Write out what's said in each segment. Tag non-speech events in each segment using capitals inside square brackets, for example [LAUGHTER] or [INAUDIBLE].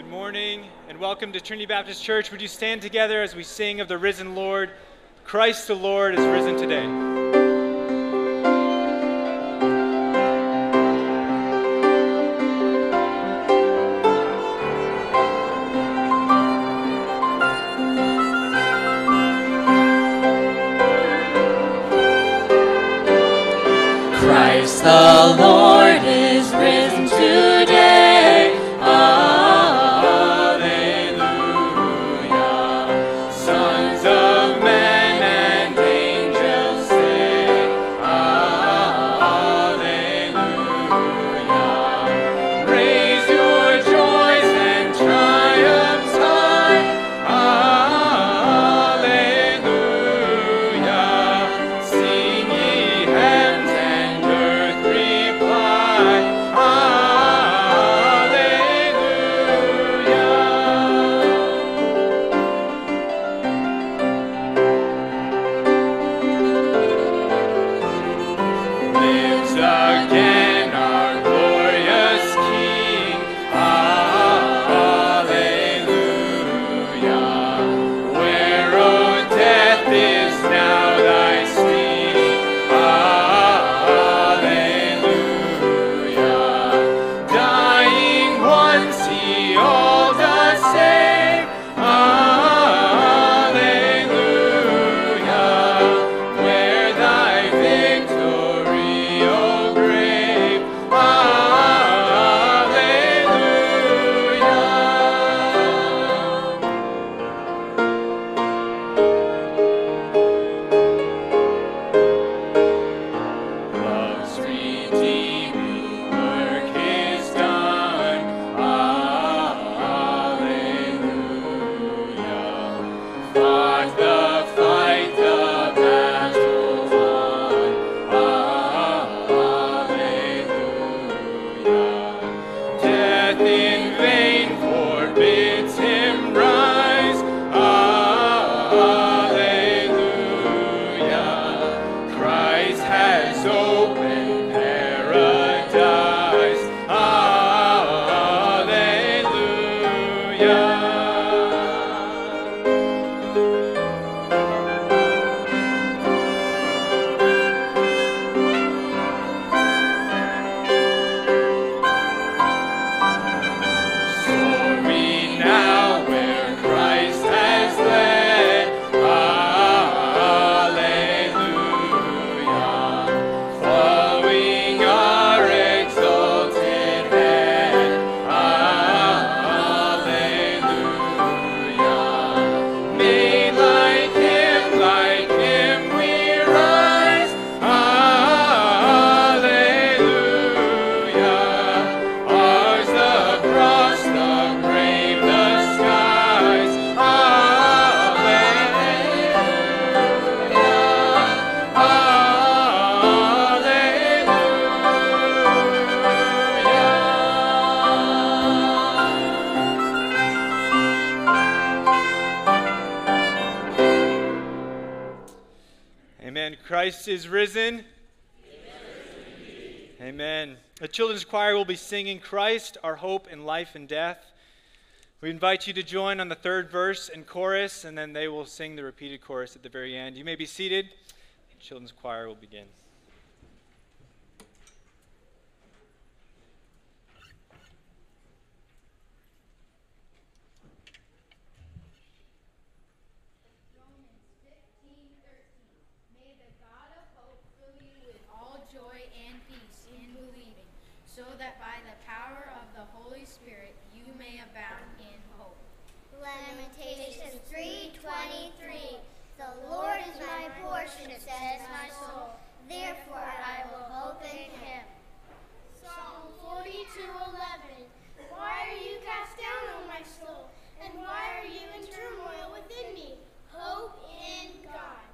Good morning and welcome to Trinity Baptist Church. Would you stand together as we sing of the risen Lord? Christ the Lord is risen today. Choir will be singing Christ, our hope in life and death. We invite you to join on the third verse and chorus, and then they will sing the repeated chorus at the very end. You may be seated. Children's choir will begin. Romans 15, 13. May the God of hope fill you with all joy and peace in believing, so that by the power of the Holy Spirit you may abound in hope. Lamentations 3:23 The Lord is my portion, says my soul. Therefore I will hope in him. Psalm 42:11. Why are you cast down, O my soul? And why are you in turmoil within me? Hope in God.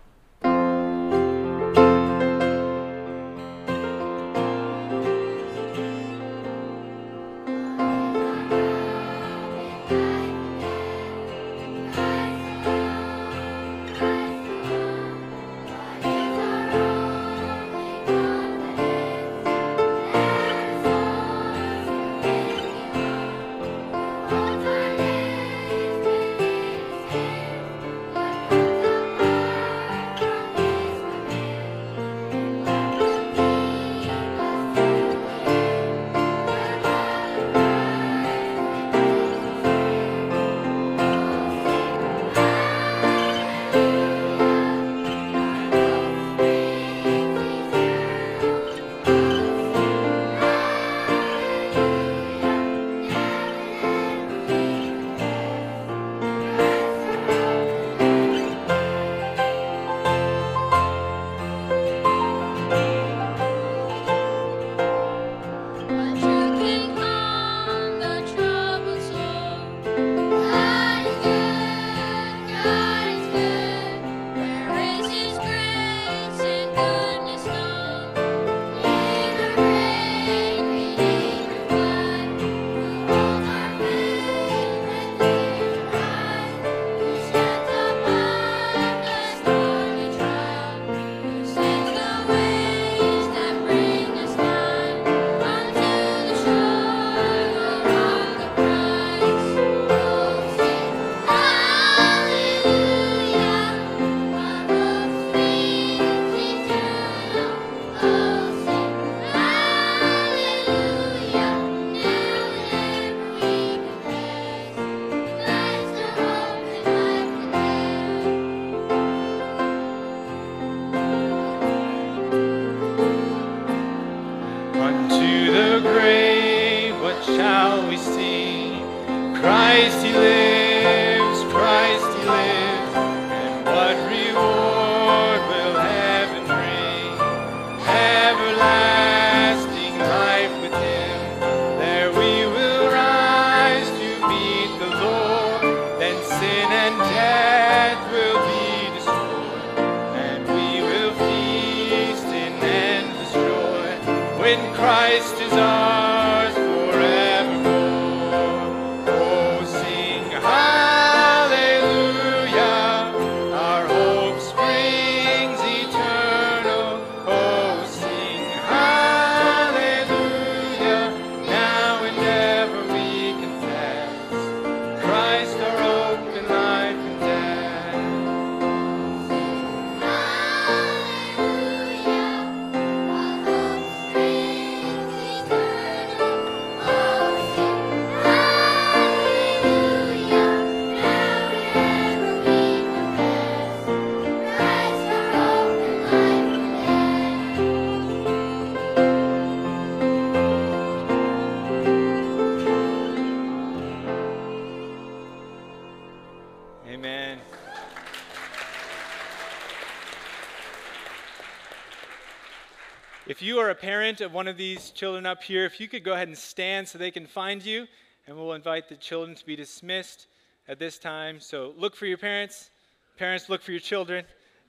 You are a parent of one of these children up here, if you could go ahead and stand so they can find you, and we'll invite the children to be dismissed at this time. So look for your parents, parents, look for your children,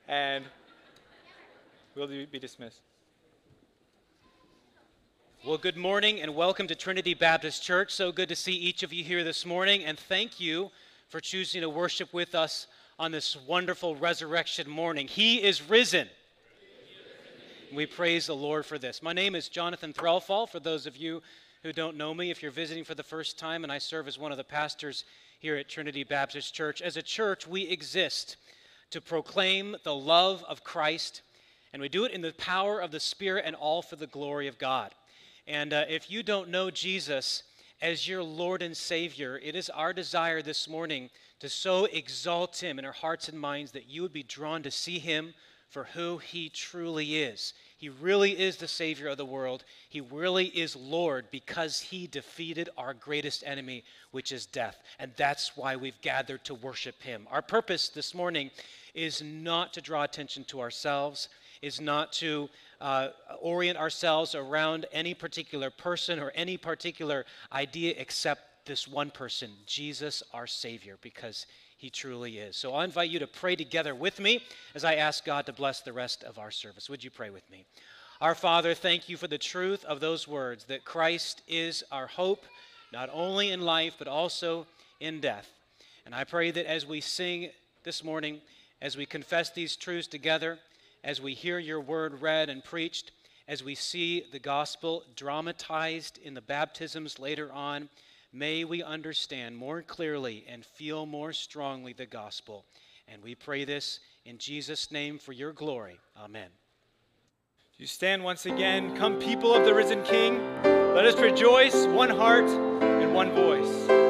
and we'll be dismissed. Well, good morning and welcome to Trinity Baptist Church. So good to see each of you here this morning, and thank you for choosing to worship with us on this wonderful resurrection morning. He is risen. We praise the Lord for this. My name is Jonathan Threlfall. For those of you who don't know me, if you're visiting for the first time, and I serve as one of the pastors here at Trinity Baptist Church. As a church, we exist to proclaim the love of Christ, and we do it in the power of the Spirit and all for the glory of God. And uh, if you don't know Jesus as your Lord and Savior, it is our desire this morning to so exalt Him in our hearts and minds that you would be drawn to see Him for who He truly is. He really is the Savior of the world. He really is Lord because He defeated our greatest enemy, which is death. And that's why we've gathered to worship Him. Our purpose this morning is not to draw attention to ourselves, is not to uh, orient ourselves around any particular person or any particular idea except this one person, Jesus, our Savior, because He truly is. So I invite you to pray together with me as I ask God to bless the rest of our service. Would you pray with me? Our Father, thank you for the truth of those words that Christ is our hope, not only in life, but also in death. And I pray that as we sing this morning, as we confess these truths together, as we hear your word read and preached, as we see the gospel dramatized in the baptisms later on, may we understand more clearly and feel more strongly the gospel. And we pray this in Jesus' name for your glory. Amen. You stand once again. Come, people of the risen King. Let us rejoice, one heart and one voice.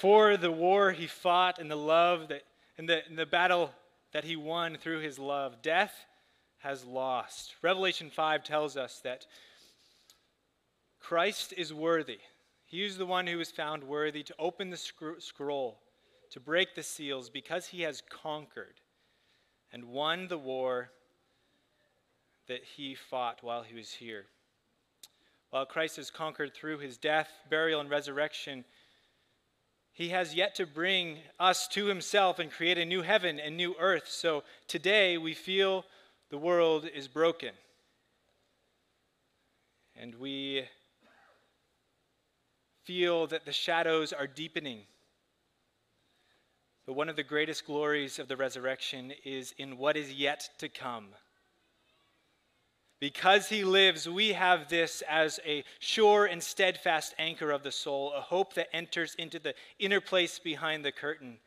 For the war he fought and the love that and the, and the battle that he won through his love, death has lost. Revelation 5 tells us that Christ is worthy. He is the one who is found worthy to open the scroll, to break the seals, because he has conquered and won the war that he fought while he was here. While Christ has conquered through his death, burial, and resurrection, he has yet to bring us to himself and create a new heaven and new earth. So today we feel the world is broken. And we feel that the shadows are deepening. But one of the greatest glories of the resurrection is in what is yet to come. Because he lives, we have this as a sure and steadfast anchor of the soul, a hope that enters into the inner place behind the curtain,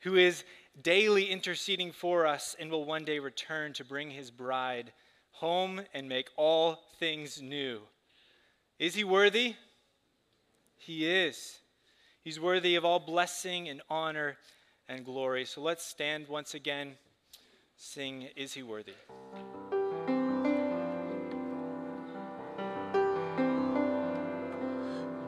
who is daily interceding for us and will one day return to bring his bride home and make all things new. Is he worthy? He is. He's worthy of all blessing and honor and glory. So let's stand once again, sing, Is He Worthy?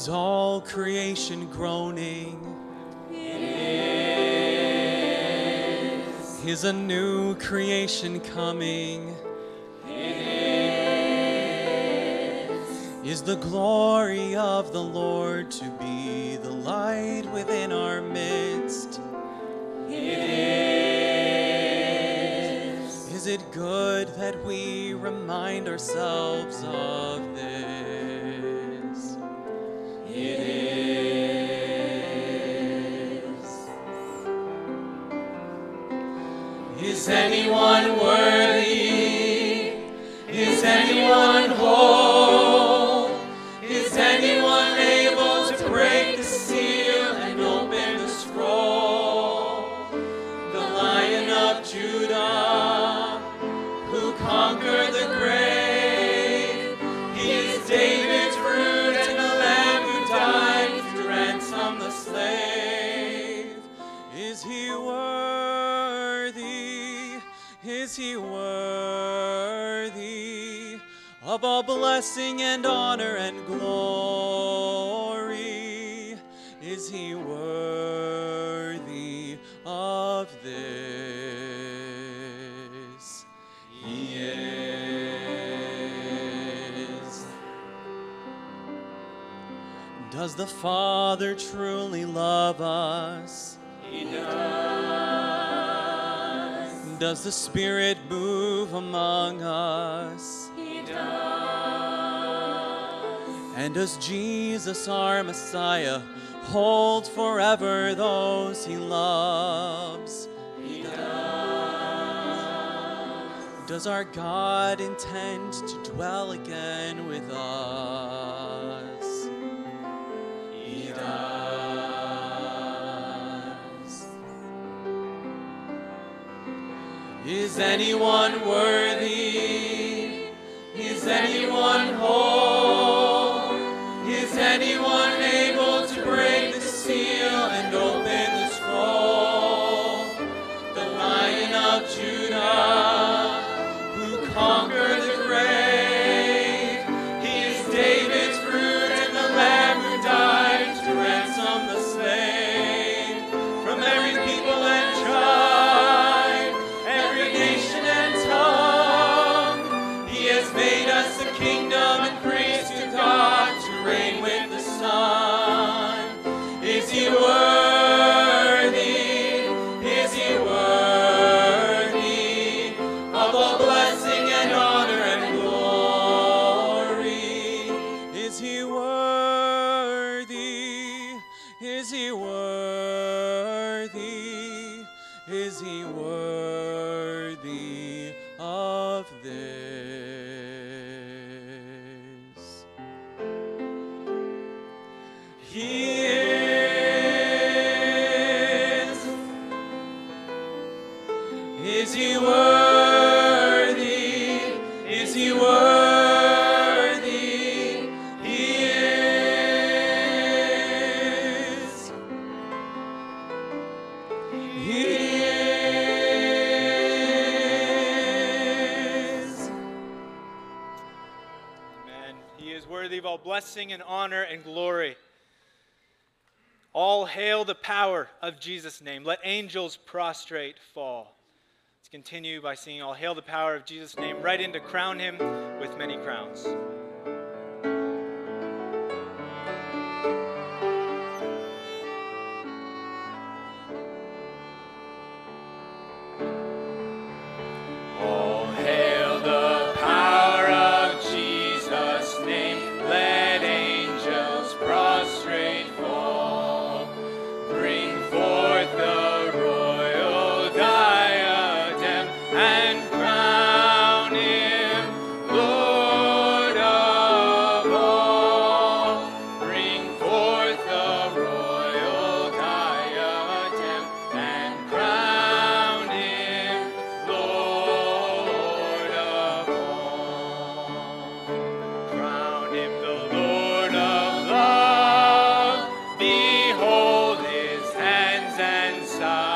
Is all creation groaning? It is. Is a new creation coming? It Is the glory of the Lord to be the light within our midst? It is. Is it good that we remind ourselves of this? Anyone worthy? Of all blessing and honor and glory? Is he worthy of this? He is. Does the Father truly love us? He does. Does the Spirit move among us? He does. And does Jesus, our Messiah, hold forever those he loves? He does. Does our God intend to dwell again with us? He does. Is anyone worthy? Is anyone whole? Power of Jesus' name. Let angels prostrate fall. Let's continue by singing All hail the power of Jesus' name, right in to crown him with many crowns. And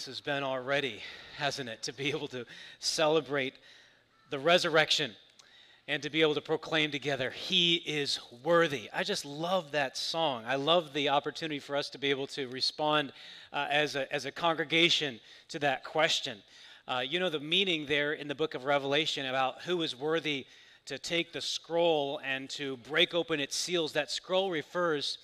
this has been already, hasn't it? To be able to celebrate the resurrection and to be able to proclaim together, He is worthy. I just love that song. I love the opportunity for us to be able to respond uh, as, a, as a congregation to that question. Uh, you know the meaning there in the book of Revelation about who is worthy to take the scroll and to break open its seals. That scroll refers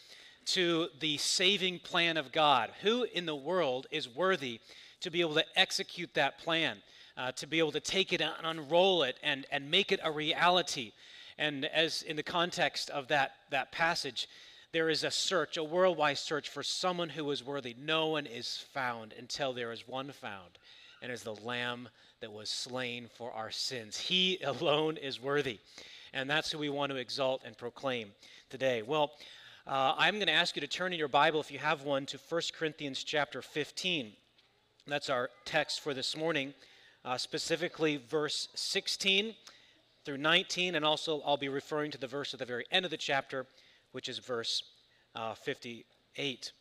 to the saving plan of God. Who in the world is worthy to be able to execute that plan, uh, to be able to take it and unroll it and, and make it a reality? And as in the context of that, that passage, there is a search, a worldwide search for someone who is worthy. No one is found until there is one found, and is the Lamb that was slain for our sins. He alone is worthy. And that's who we want to exalt and proclaim today. Well, uh, I'm going to ask you to turn in your Bible, if you have one, to 1 Corinthians chapter 15. That's our text for this morning, uh, specifically verse 16 through 19, and also I'll be referring to the verse at the very end of the chapter, which is verse uh, 58.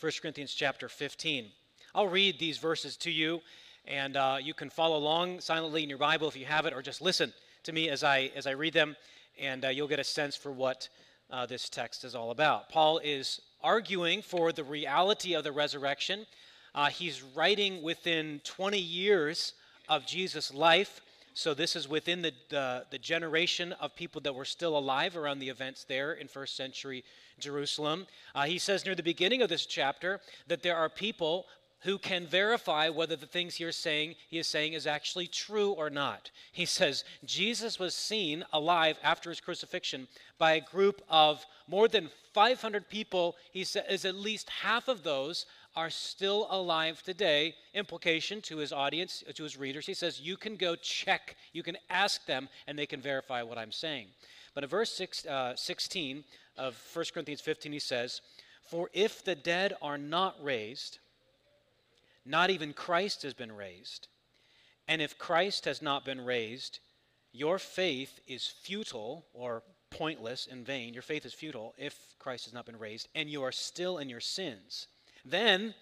1 Corinthians chapter 15. I'll read these verses to you, and uh, you can follow along silently in your Bible if you have it, or just listen to me as I as I read them, and uh, you'll get a sense for what uh, this text is all about. Paul is arguing for the reality of the resurrection. Uh, he's writing within 20 years of Jesus' life. So this is within the, the, the generation of people that were still alive around the events there in first century Jerusalem. Uh, he says near the beginning of this chapter that there are people who can verify whether the things is saying he is saying is actually true or not. He says Jesus was seen alive after his crucifixion by a group of more than 500 people. He says at least half of those are still alive today. Implication to his audience, to his readers. He says you can go check, you can ask them, and they can verify what I'm saying. But in verse six, uh, 16 of 1 Corinthians 15, he says, For if the dead are not raised, not even Christ has been raised. And if Christ has not been raised, your faith is futile or pointless and vain. Your faith is futile if Christ has not been raised, and you are still in your sins. Then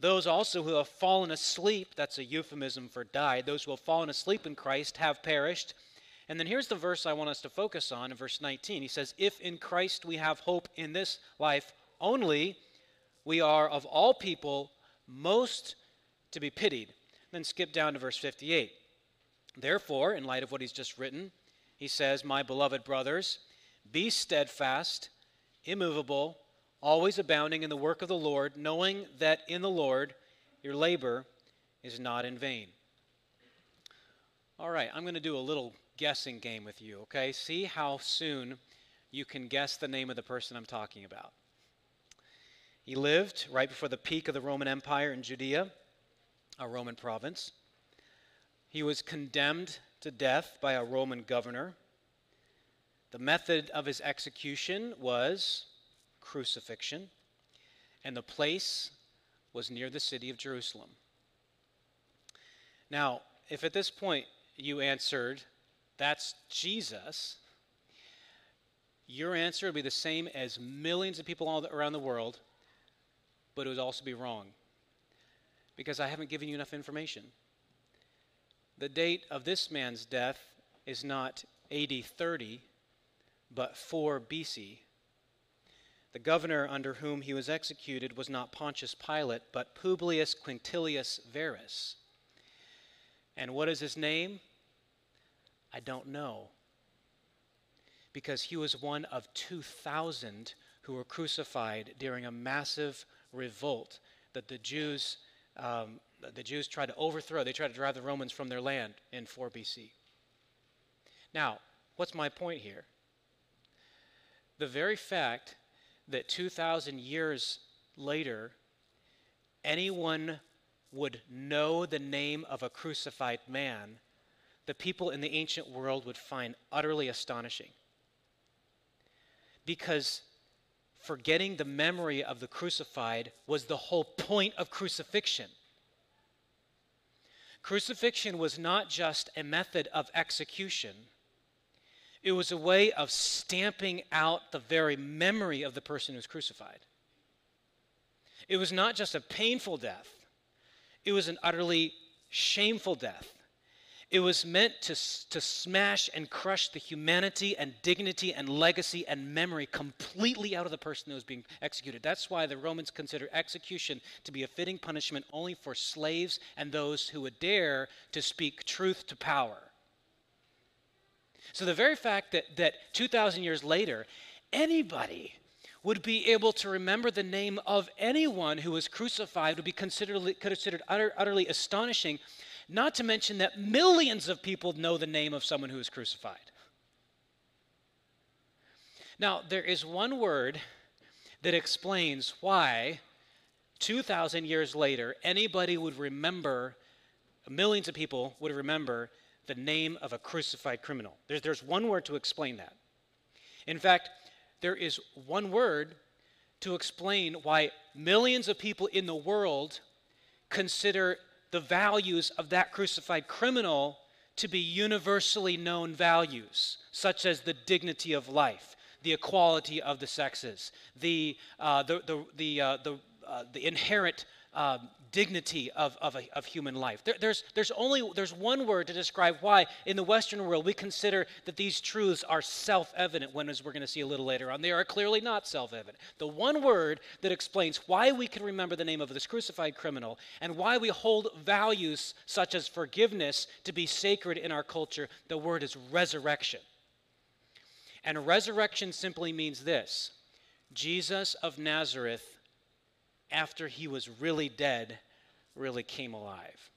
those also who have fallen asleep, that's a euphemism for died, those who have fallen asleep in Christ have perished. And then here's the verse I want us to focus on in verse 19. He says, If in Christ we have hope in this life only, we are of all people most to be pitied. Then skip down to verse 58. Therefore, in light of what he's just written, he says, My beloved brothers, be steadfast, immovable, always abounding in the work of the Lord, knowing that in the Lord your labor is not in vain. All right, I'm going to do a little guessing game with you, okay? See how soon you can guess the name of the person I'm talking about. He lived right before the peak of the Roman Empire in Judea, a Roman province. He was condemned to death by a Roman governor. The method of his execution was crucifixion, and the place was near the city of Jerusalem. Now, if at this point you answered, that's Jesus, your answer would be the same as millions of people all around the world, but it would also be wrong because I haven't given you enough information. The date of this man's death is not AD 30, but 4 BC. The governor under whom he was executed was not Pontius Pilate, but Publius Quintilius Varus. And what is his name? I don't know. Because he was one of 2,000 who were crucified during a massive revolt that the Jews, um, the Jews tried to overthrow. They tried to drive the Romans from their land in 4 BC. Now, what's my point here? The very fact that 2,000 years later, anyone would know the name of a crucified man, the people in the ancient world would find utterly astonishing. Because forgetting the memory of the crucified was the whole point of crucifixion. Crucifixion was not just a method of execution it was a way of stamping out the very memory of the person who was crucified. It was not just a painful death, it was an utterly shameful death. It was meant to, to smash and crush the humanity and dignity and legacy and memory completely out of the person who was being executed. That's why the Romans consider execution to be a fitting punishment only for slaves and those who would dare to speak truth to power. So the very fact that, that 2,000 years later, anybody would be able to remember the name of anyone who was crucified would be considered, considered utter, utterly astonishing, not to mention that millions of people know the name of someone who was crucified. Now, there is one word that explains why 2,000 years later anybody would remember, millions of people would remember the name of a crucified criminal. There's, there's one word to explain that. In fact, there is one word to explain why millions of people in the world consider the values of that crucified criminal to be universally known values, such as the dignity of life, the equality of the sexes, the, uh, the, the, the, uh, the, uh, the inherent um, dignity of, of, a, of human life. There, there's, there's only there's one word to describe why in the Western world we consider that these truths are self-evident when, as we're going to see a little later on, they are clearly not self-evident. The one word that explains why we can remember the name of this crucified criminal and why we hold values such as forgiveness to be sacred in our culture, the word is resurrection. And resurrection simply means this Jesus of Nazareth, after he was really dead, really came alive.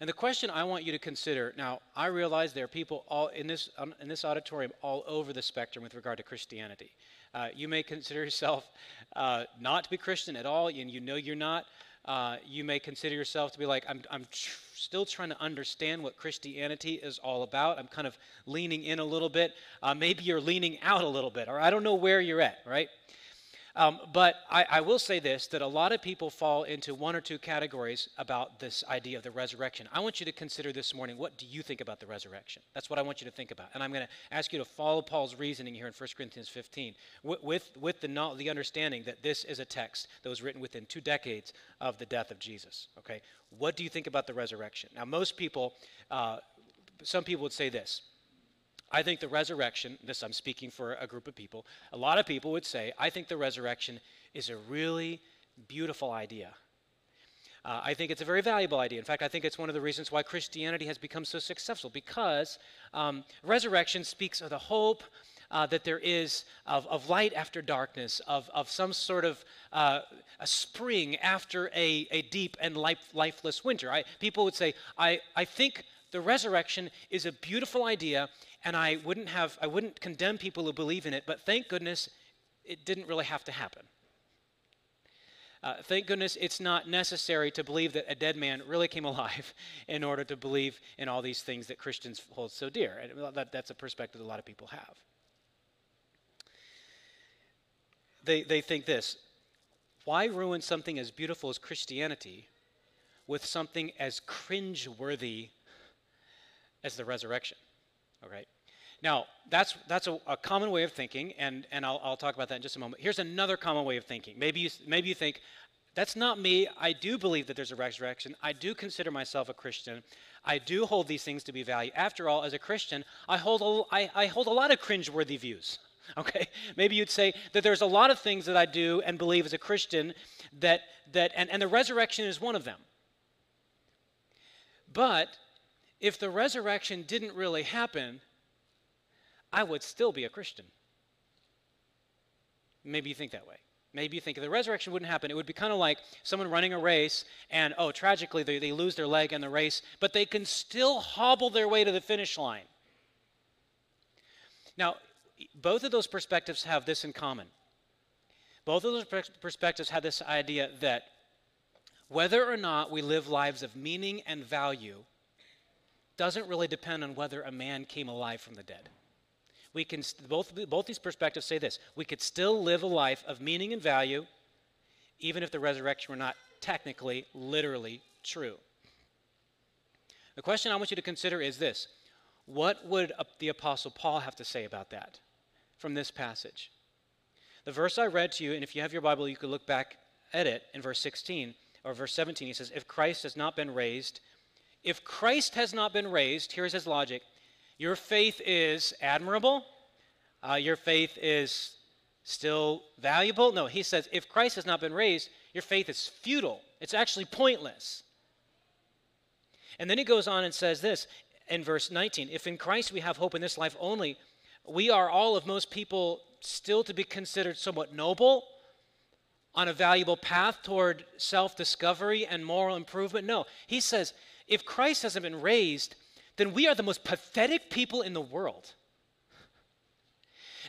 And the question I want you to consider now, I realize there are people all in this, in this auditorium all over the spectrum with regard to Christianity. Uh, you may consider yourself uh, not to be Christian at all, and you know you're not. Uh, you may consider yourself to be like, I'm, I'm tr- still trying to understand what Christianity is all about. I'm kind of leaning in a little bit. Uh, maybe you're leaning out a little bit, or I don't know where you're at, right? Um, but I, I will say this that a lot of people fall into one or two categories about this idea of the resurrection. I want you to consider this morning what do you think about the resurrection? That's what I want you to think about. And I'm going to ask you to follow Paul's reasoning here in 1 Corinthians 15 with, with, with the, the understanding that this is a text that was written within two decades of the death of Jesus. Okay? What do you think about the resurrection? Now, most people, uh, some people would say this I think the resurrection, this I'm speaking for a group of people, a lot of people would say, I think the resurrection is a really beautiful idea. Uh, I think it's a very valuable idea. In fact, I think it's one of the reasons why Christianity has become so successful because um, resurrection speaks of the hope uh, that there is of, of, light after darkness, of, of some sort of uh, a spring after a, a deep and life, lifeless winter. I, people would say, I, I think the resurrection is a beautiful idea and I wouldn't have I wouldn't condemn people who believe in it, but thank goodness it didn't really have to happen. Uh, thank goodness it's not necessary to believe that a dead man really came [LAUGHS] alive in order to believe in all these things that Christians hold so dear. And that, that's a perspective a lot of people have. They, they think this why ruin something as beautiful as Christianity with something as cringe-worthy as the resurrection? All right. Now, that's, that's a, a, common way of thinking, and, and I'll, I'll talk about that in just a moment. Here's another common way of thinking. Maybe you, maybe you think, that's not me. I do believe that there's a resurrection. I do consider myself a Christian. I do hold these things to be value. After all, as a Christian, I hold a, I, I hold a lot of cringeworthy views. [LAUGHS] Okay? Maybe you'd say that there's a lot of things that I do and believe as a Christian that, that and, and the resurrection is one of them. But if the resurrection didn't really happen, I would still be a Christian. Maybe you think that way. Maybe you think the resurrection wouldn't happen, it would be kind of like someone running a race and, oh, tragically, they, they lose their leg in the race, but they can still hobble their way to the finish line. Now, both of those perspectives have this in common. Both of those perspectives have this idea that whether or not we live lives of meaning and value doesn't really depend on whether a man came alive from the dead. We can both both these perspectives say this: we could still live a life of meaning and value, even if the resurrection were not technically, literally true. The question I want you to consider is this: What would the apostle Paul have to say about that from this passage? The verse I read to you, and if you have your Bible, you could look back at it in verse 16 or verse 17. He says, "If Christ has not been raised." If Christ has not been raised, here's his logic your faith is admirable, uh, your faith is still valuable. No, he says, if Christ has not been raised, your faith is futile. It's actually pointless. And then he goes on and says this in verse 19 If in Christ we have hope in this life only, we are all of most people still to be considered somewhat noble, on a valuable path toward self discovery and moral improvement. No, he says, if Christ hasn't been raised, then we are the most pathetic people in the world.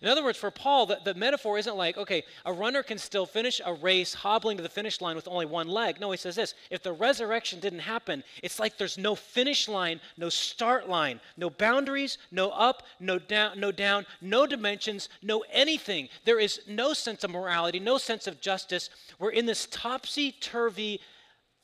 In other words, for Paul, the, the, metaphor isn't like, okay, a runner can still finish a race hobbling to the finish line with only one leg. No, he says this if the resurrection didn't happen, it's like there's no finish line, no start line, no boundaries, no up, no down, no down, no dimensions, no anything. There is no sense of morality, no sense of justice. We're in this topsy turvy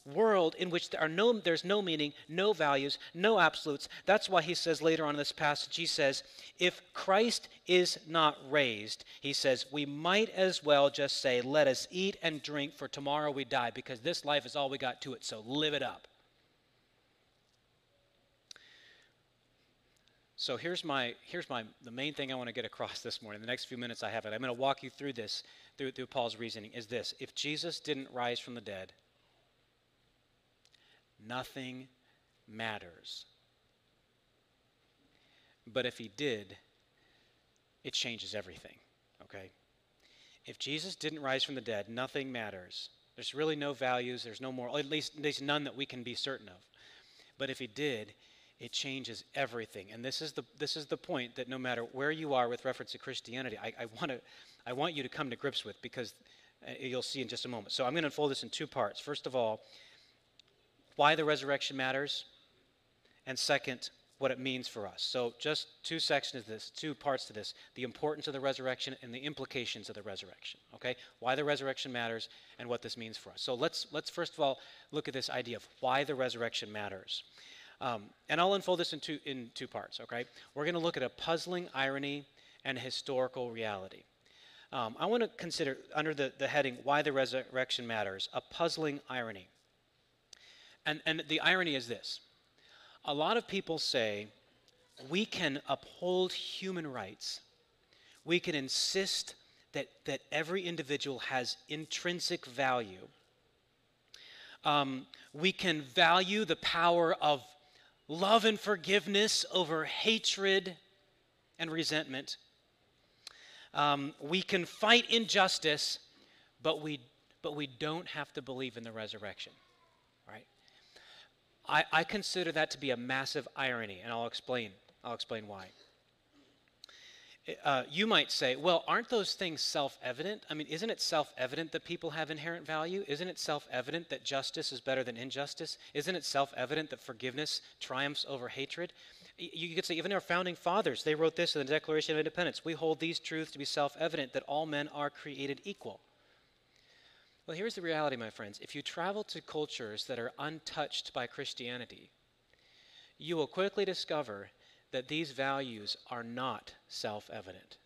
world in which there are no, there's no meaning, no values, no absolutes. That's why he says later on in this passage, he says, if Christ is not raised, he says, we might as well just say, let us eat and drink, for tomorrow we die, because this life is all we got to it, so live it up. So here's my here's my the main thing I want to get across this morning. The next few minutes I have it. I'm going to walk you through this through, through Paul's reasoning. Is this: if Jesus didn't rise from the dead, nothing matters. But if he did, it changes everything, okay? If Jesus didn't rise from the dead, nothing matters. There's really no values, there's no moral, at least there's none that we can be certain of. But if he did, it changes everything. And this is the, this is the point that no matter where you are with reference to Christianity, I, I, wanna, I want you to come to grips with because uh, you'll see in just a moment. So I'm going to unfold this in two parts. First of all, why the resurrection matters, and second, what it means for us. So, just two sections of this, two parts to this the importance of the resurrection and the implications of the resurrection. Okay? Why the resurrection matters and what this means for us. So, let's, let's first of all look at this idea of why the resurrection matters. Um, and I'll unfold this in two, in two parts. Okay? We're going to look at a puzzling irony and historical reality. Um, I want to consider, under the, the heading, Why the Resurrection Matters, a puzzling irony. And, and the irony is this a lot of people say we can uphold human rights, we can insist that, that every individual has intrinsic value. Um, we can value the power of love and forgiveness over hatred and resentment. Um, we can fight injustice, but we, but we don't have to believe in the resurrection. I, I consider that to be a massive irony, and I'll explain. I'll explain why. Uh, you might say, well, aren't those things self evident? I mean, isn't it self evident that people have inherent value? Isn't it self evident that justice is better than injustice? Isn't it self evident that forgiveness triumphs over hatred? You could say, even our founding fathers, they wrote this in the Declaration of Independence. We hold these truths to be self evident that all men are created equal. Well, here's the reality, my friends. If you travel to cultures that are untouched by Christianity, you will quickly discover that these values are not self evident.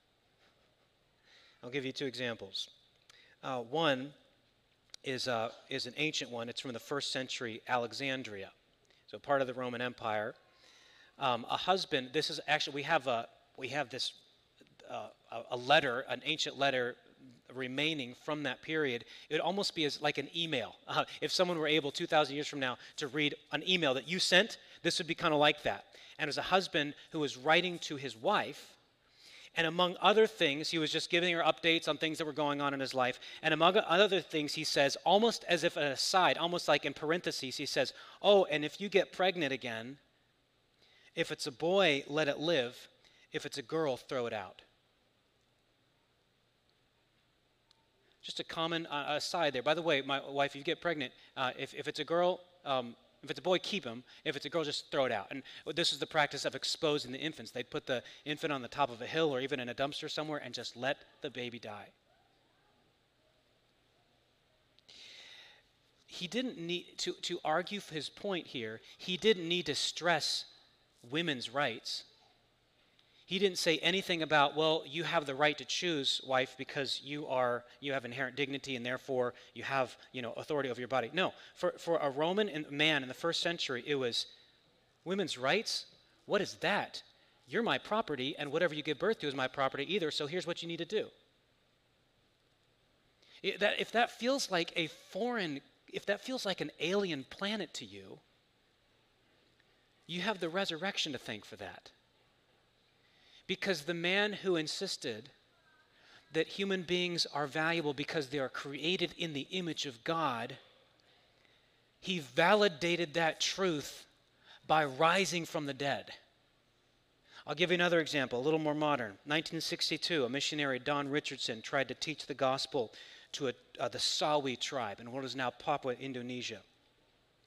I'll give you two examples. Uh, one is, uh, is an ancient one, it's from the first century Alexandria, so part of the Roman Empire. Um, a husband, this is actually, we have, a, we have this uh, a letter, an ancient letter remaining from that period, it would almost be as like an email. [LAUGHS] Uh, if someone were able 2,000 years from now to read an email that you sent, this would be kind of like that. And as a husband who was writing to his wife, and among other things, he was just giving her updates on things that were going on in his life. And among other things, he says, almost as if an aside, almost like in parentheses, he says, Oh, and if you get pregnant again, if it's a boy, let it live. If it's a girl, throw it out. Just a common uh, aside there. By the way, my wife, if you get pregnant, uh, if, if it's a girl, um, if it's a boy, keep him. If it's a girl, just throw it out. And this is the practice of exposing the infants. They'd put the infant on the top of a hill or even in a dumpster somewhere and just let the baby die. He didn't need to, to argue his point here, he didn't need to stress women's rights. He didn't say anything about, well, you have the right to choose, wife, because you are you have inherent dignity and therefore you have, you know, authority over your body. No. For for a Roman man in the first century, it was women's rights? What is that? You're my property, and whatever you give birth to is my property either, so here's what you need to do. It, that, if that feels like a foreign, if that feels like an alien planet to you, you have the resurrection to thank for that. Because the man who insisted that human beings are valuable because they are created in the image of God, he validated that truth by rising from the dead. I'll give you another example, a little more modern. 1962, a missionary, Don Richardson, tried to teach the gospel to a, uh, the Sawi tribe in what is now Papua, Indonesia.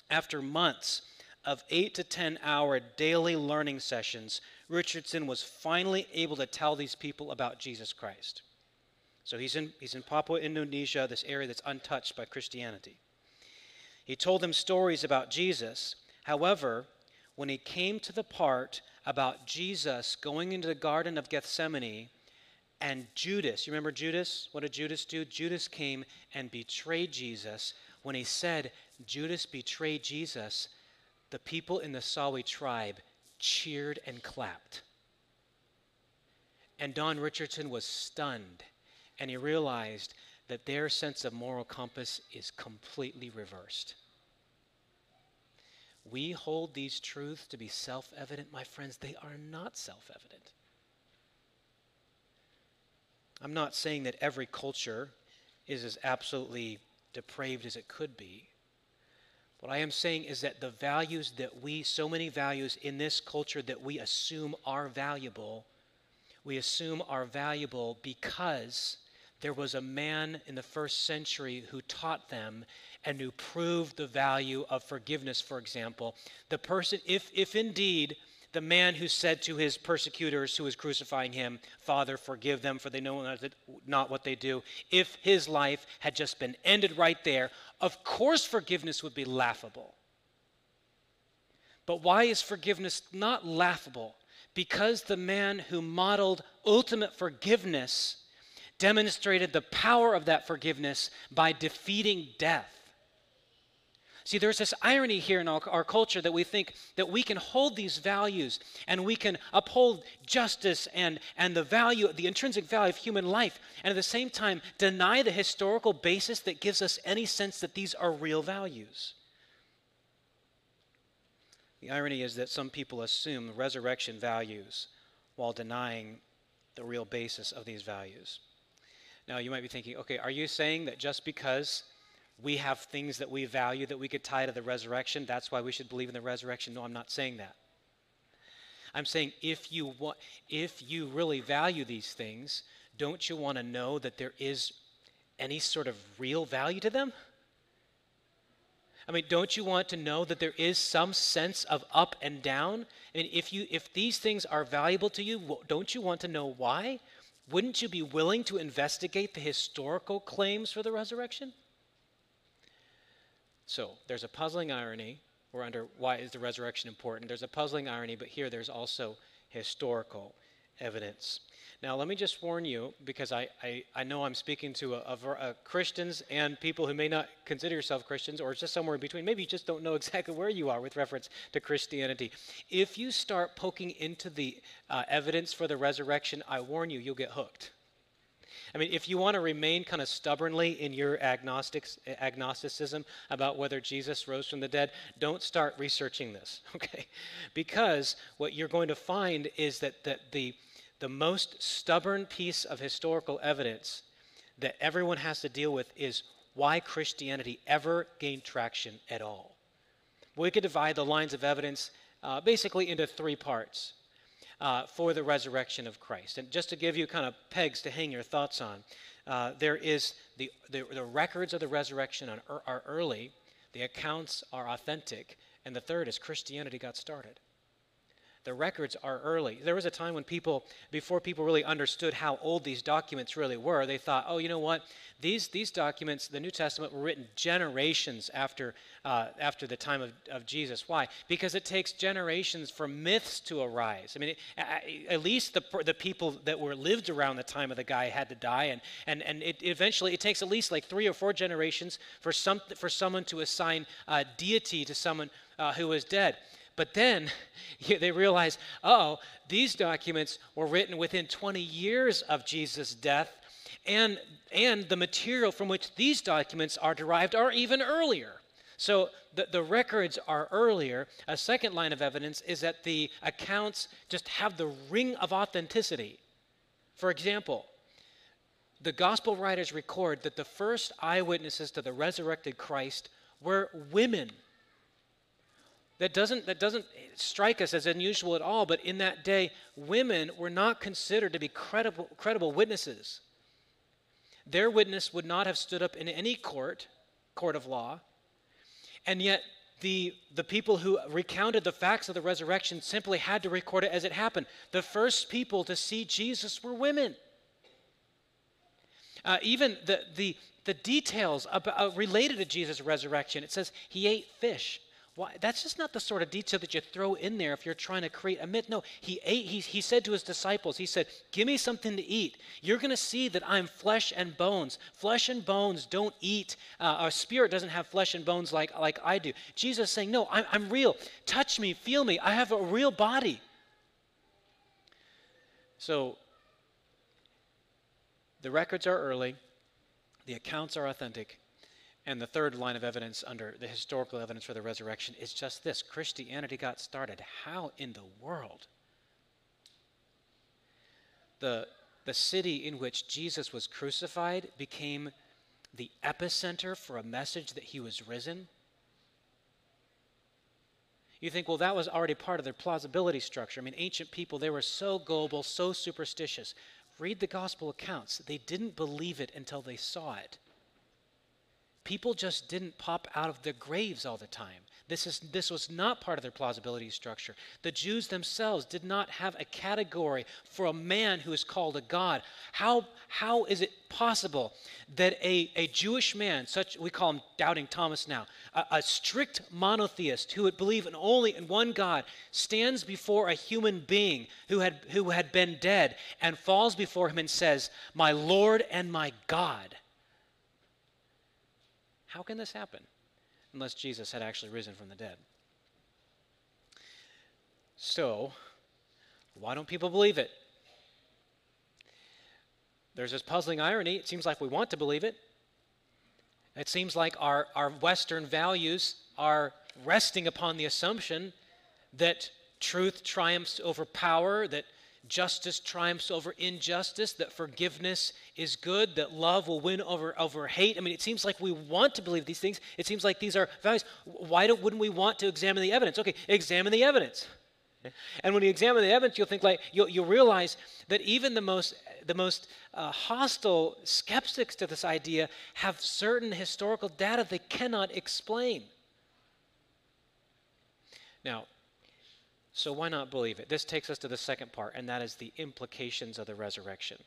After months of eight to 10 hour daily learning sessions, Richardson was finally able to tell these people about Jesus Christ. So he's in, he's in Papua, Indonesia, this area that's untouched by Christianity. He told them stories about Jesus. However, when he came to the part about Jesus going into the Garden of Gethsemane and Judas, you remember Judas? What did Judas do? Judas came and betrayed Jesus. When he said, Judas betrayed Jesus, the people in the Sawi tribe cheered and clapped. And Don Richardson was stunned, and he realized that their sense of moral compass is completely reversed. We hold these truths to be self evident, my friends. They are not self evident. I'm not saying that every culture is as absolutely depraved as it could be. What I am saying is that the values that we, so many values in this culture that we assume are valuable, we assume are valuable because there was a man in the first century who taught them and who proved the value of forgiveness, for example. The person, if, if indeed the man who said to his persecutors who was crucifying him, Father, forgive them, for they know not what they do. If his life had just been ended right there, of course forgiveness would be laughable. But why is forgiveness not laughable? Because the man who modeled ultimate forgiveness demonstrated the power of that forgiveness by defeating death. See, there's this irony here in our, our, culture that we think that we can hold these values and we can uphold justice and, and the value, the intrinsic value of human life, and at the same time deny the historical basis that gives us any sense that these are real values. The irony is that some people assume resurrection values while denying the real basis of these values. Now, you might be thinking, okay, are you saying that just because we have things that we value that we could tie to the resurrection. That's why we should believe in the resurrection. No, I'm not saying that. I'm saying if you want, if you really value these things, don't you want to know that there is any sort of real value to them? I mean, don't you want to know that there is some sense of up and down? I mean, if you if these things are valuable to you, don't you want to know why? Wouldn't you be willing to investigate the historical claims for the resurrection? So there's a puzzling irony. We're under why is the resurrection important? There's a puzzling irony, but here there's also historical evidence. Now, let me just warn you, because I, I, I know I'm speaking to a, a, a, Christians and people who may not consider yourself Christians or just somewhere in between. Maybe you just don't know [LAUGHS] exactly where you are with reference to Christianity. If you start poking into the uh, evidence for the resurrection, I warn you, you'll get hooked. I mean, if you want to remain kind of stubbornly in your agnostics, agnosticism about whether Jesus rose from the dead, don't start researching this, [LAUGHS] okay? Because what you're going to find is that, that the, the most stubborn piece of historical evidence that everyone has to deal with is why Christianity ever gained traction at all. We could divide the lines of evidence uh, basically into three parts uh, for the resurrection of Christ. And just to give you kind of pegs to hang your thoughts on, uh, there is the, the, the, records of the resurrection are, are early, the accounts are authentic, and the third is Christianity got started. The records are early. There was a time when people, before people really understood how old these documents really were, they thought, oh, you know what? These, these documents, the New Testament, were written generations after, uh, after the time of, of Jesus. Why? Because it takes generations for myths to arise. I mean, at least the, the people that were lived around the time of the guy had to die, and, and, and it eventually it takes at least like three or four generations for, some, for someone to assign deity to someone uh, who was dead. But then [LAUGHS] they realize, oh, these documents were written within 20 years of Jesus' death, and, and the material from which these documents are derived are even earlier. So the, the records are earlier. A second line of evidence is that the accounts just have the ring of authenticity. For example, the gospel writers record that the first eyewitnesses to the resurrected Christ were women that doesn't, that doesn't strike us as unusual at all, but in that day, women were not considered to be credible, credible witnesses. Their witness would not have stood up in any court, court of law, and yet the, the people who recounted the facts of the resurrection simply had to record it as it happened. The first people to see Jesus were women. Uh, even the, the, the details about, uh, related to Jesus' resurrection, it says he ate fish. That's just not the sort of detail that you throw in there if you're trying to create a myth. No, he ate, he, he said to his disciples, he said, Give me something to eat. You're going to see that I'm flesh and bones. Flesh and bones don't eat. Uh, our spirit doesn't have flesh and bones like, like I do. Jesus saying, No, I'm, I'm real. Touch me, feel me. I have a real body. So, the records are early, the accounts are authentic, and the third line of evidence under the historical evidence for the resurrection is just this Christianity got started. How in the world? The, the city in which Jesus was crucified became the epicenter for a message that he was risen. You think, well, that was already part of their plausibility structure. I mean, ancient people, they were so gullible, so superstitious. Read the gospel accounts. They didn't believe it until they saw it. People just didn't pop out of their graves all the time. This, is, this was not part of their plausibility structure. The Jews themselves did not have a category for a man who is called a God. How, how is it possible that a, a Jewish man, such we call him doubting Thomas now, a, a strict monotheist who would believe in only in one God, stands before a human being who had, who had been dead and falls before him and says, My Lord and my God? How can this happen? unless Jesus had actually risen from the dead. So, why don't people believe it? There's this puzzling irony. It seems like we want to believe it. It seems like our, our Western values are resting upon the assumption that truth triumphs over power, that justice triumphs over injustice, that forgiveness is good, that love will win over, over hate. I mean, it seems like we want to believe these things. It seems like these are values. Why don't, wouldn't we want to examine the evidence? Okay, examine the evidence. And when you examine the evidence, you'll think like you'll, you'll realize that even the most the most uh, hostile skeptics to this idea have certain historical data they cannot explain. Now, so why not believe it? This takes us to the second part, and that is the implications of the resurrection.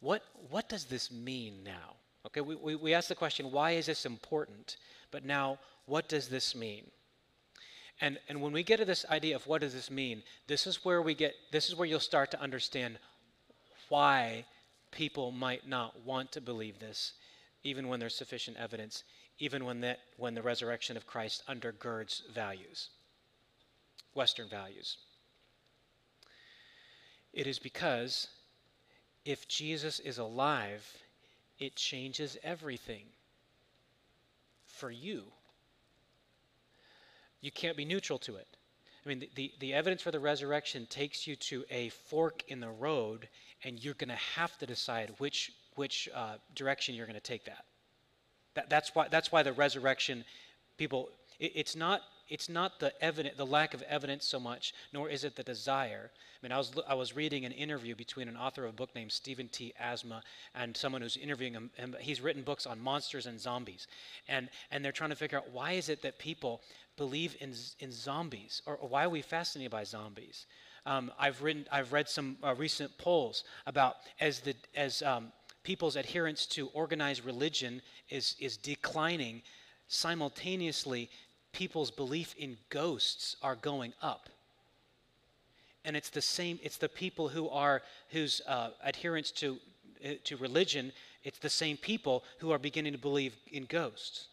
What, what does this mean now? Okay, we, we, we asked the question, why is this important? But now, what does this mean? And, and when we get to this idea of what does this mean, this is where we get, this is where you'll start to understand why people might not want to believe this, even when there's sufficient evidence, even when, that, when the resurrection of Christ undergirds values. Western values. It is because if Jesus is alive, it changes everything for you. You can't be neutral to it. I mean, the, the, the, evidence for the resurrection takes you to a fork in the road, and you're going to have to decide which, which uh, direction you're going to take that. that. That's, why, that's why the resurrection, people, it, it's not it's not the evident, the lack of evidence so much, nor is it the desire. I mean, I was, I was reading an interview between an author of a book named Stephen T. Asma and someone who's interviewing him. him. He's written books on monsters and zombies. And, and they're trying to figure out why is it that people believe in, in zombies? Or, or why are we fascinated by zombies? Um, I've, written, I've read some uh, recent polls about as, the, as um, people's adherence to organized religion is, is declining, simultaneously people's belief in ghosts are going up. And it's the same, it's the people who are, whose uh, adherence to, uh, to religion, it's the same people who are beginning to believe in ghosts.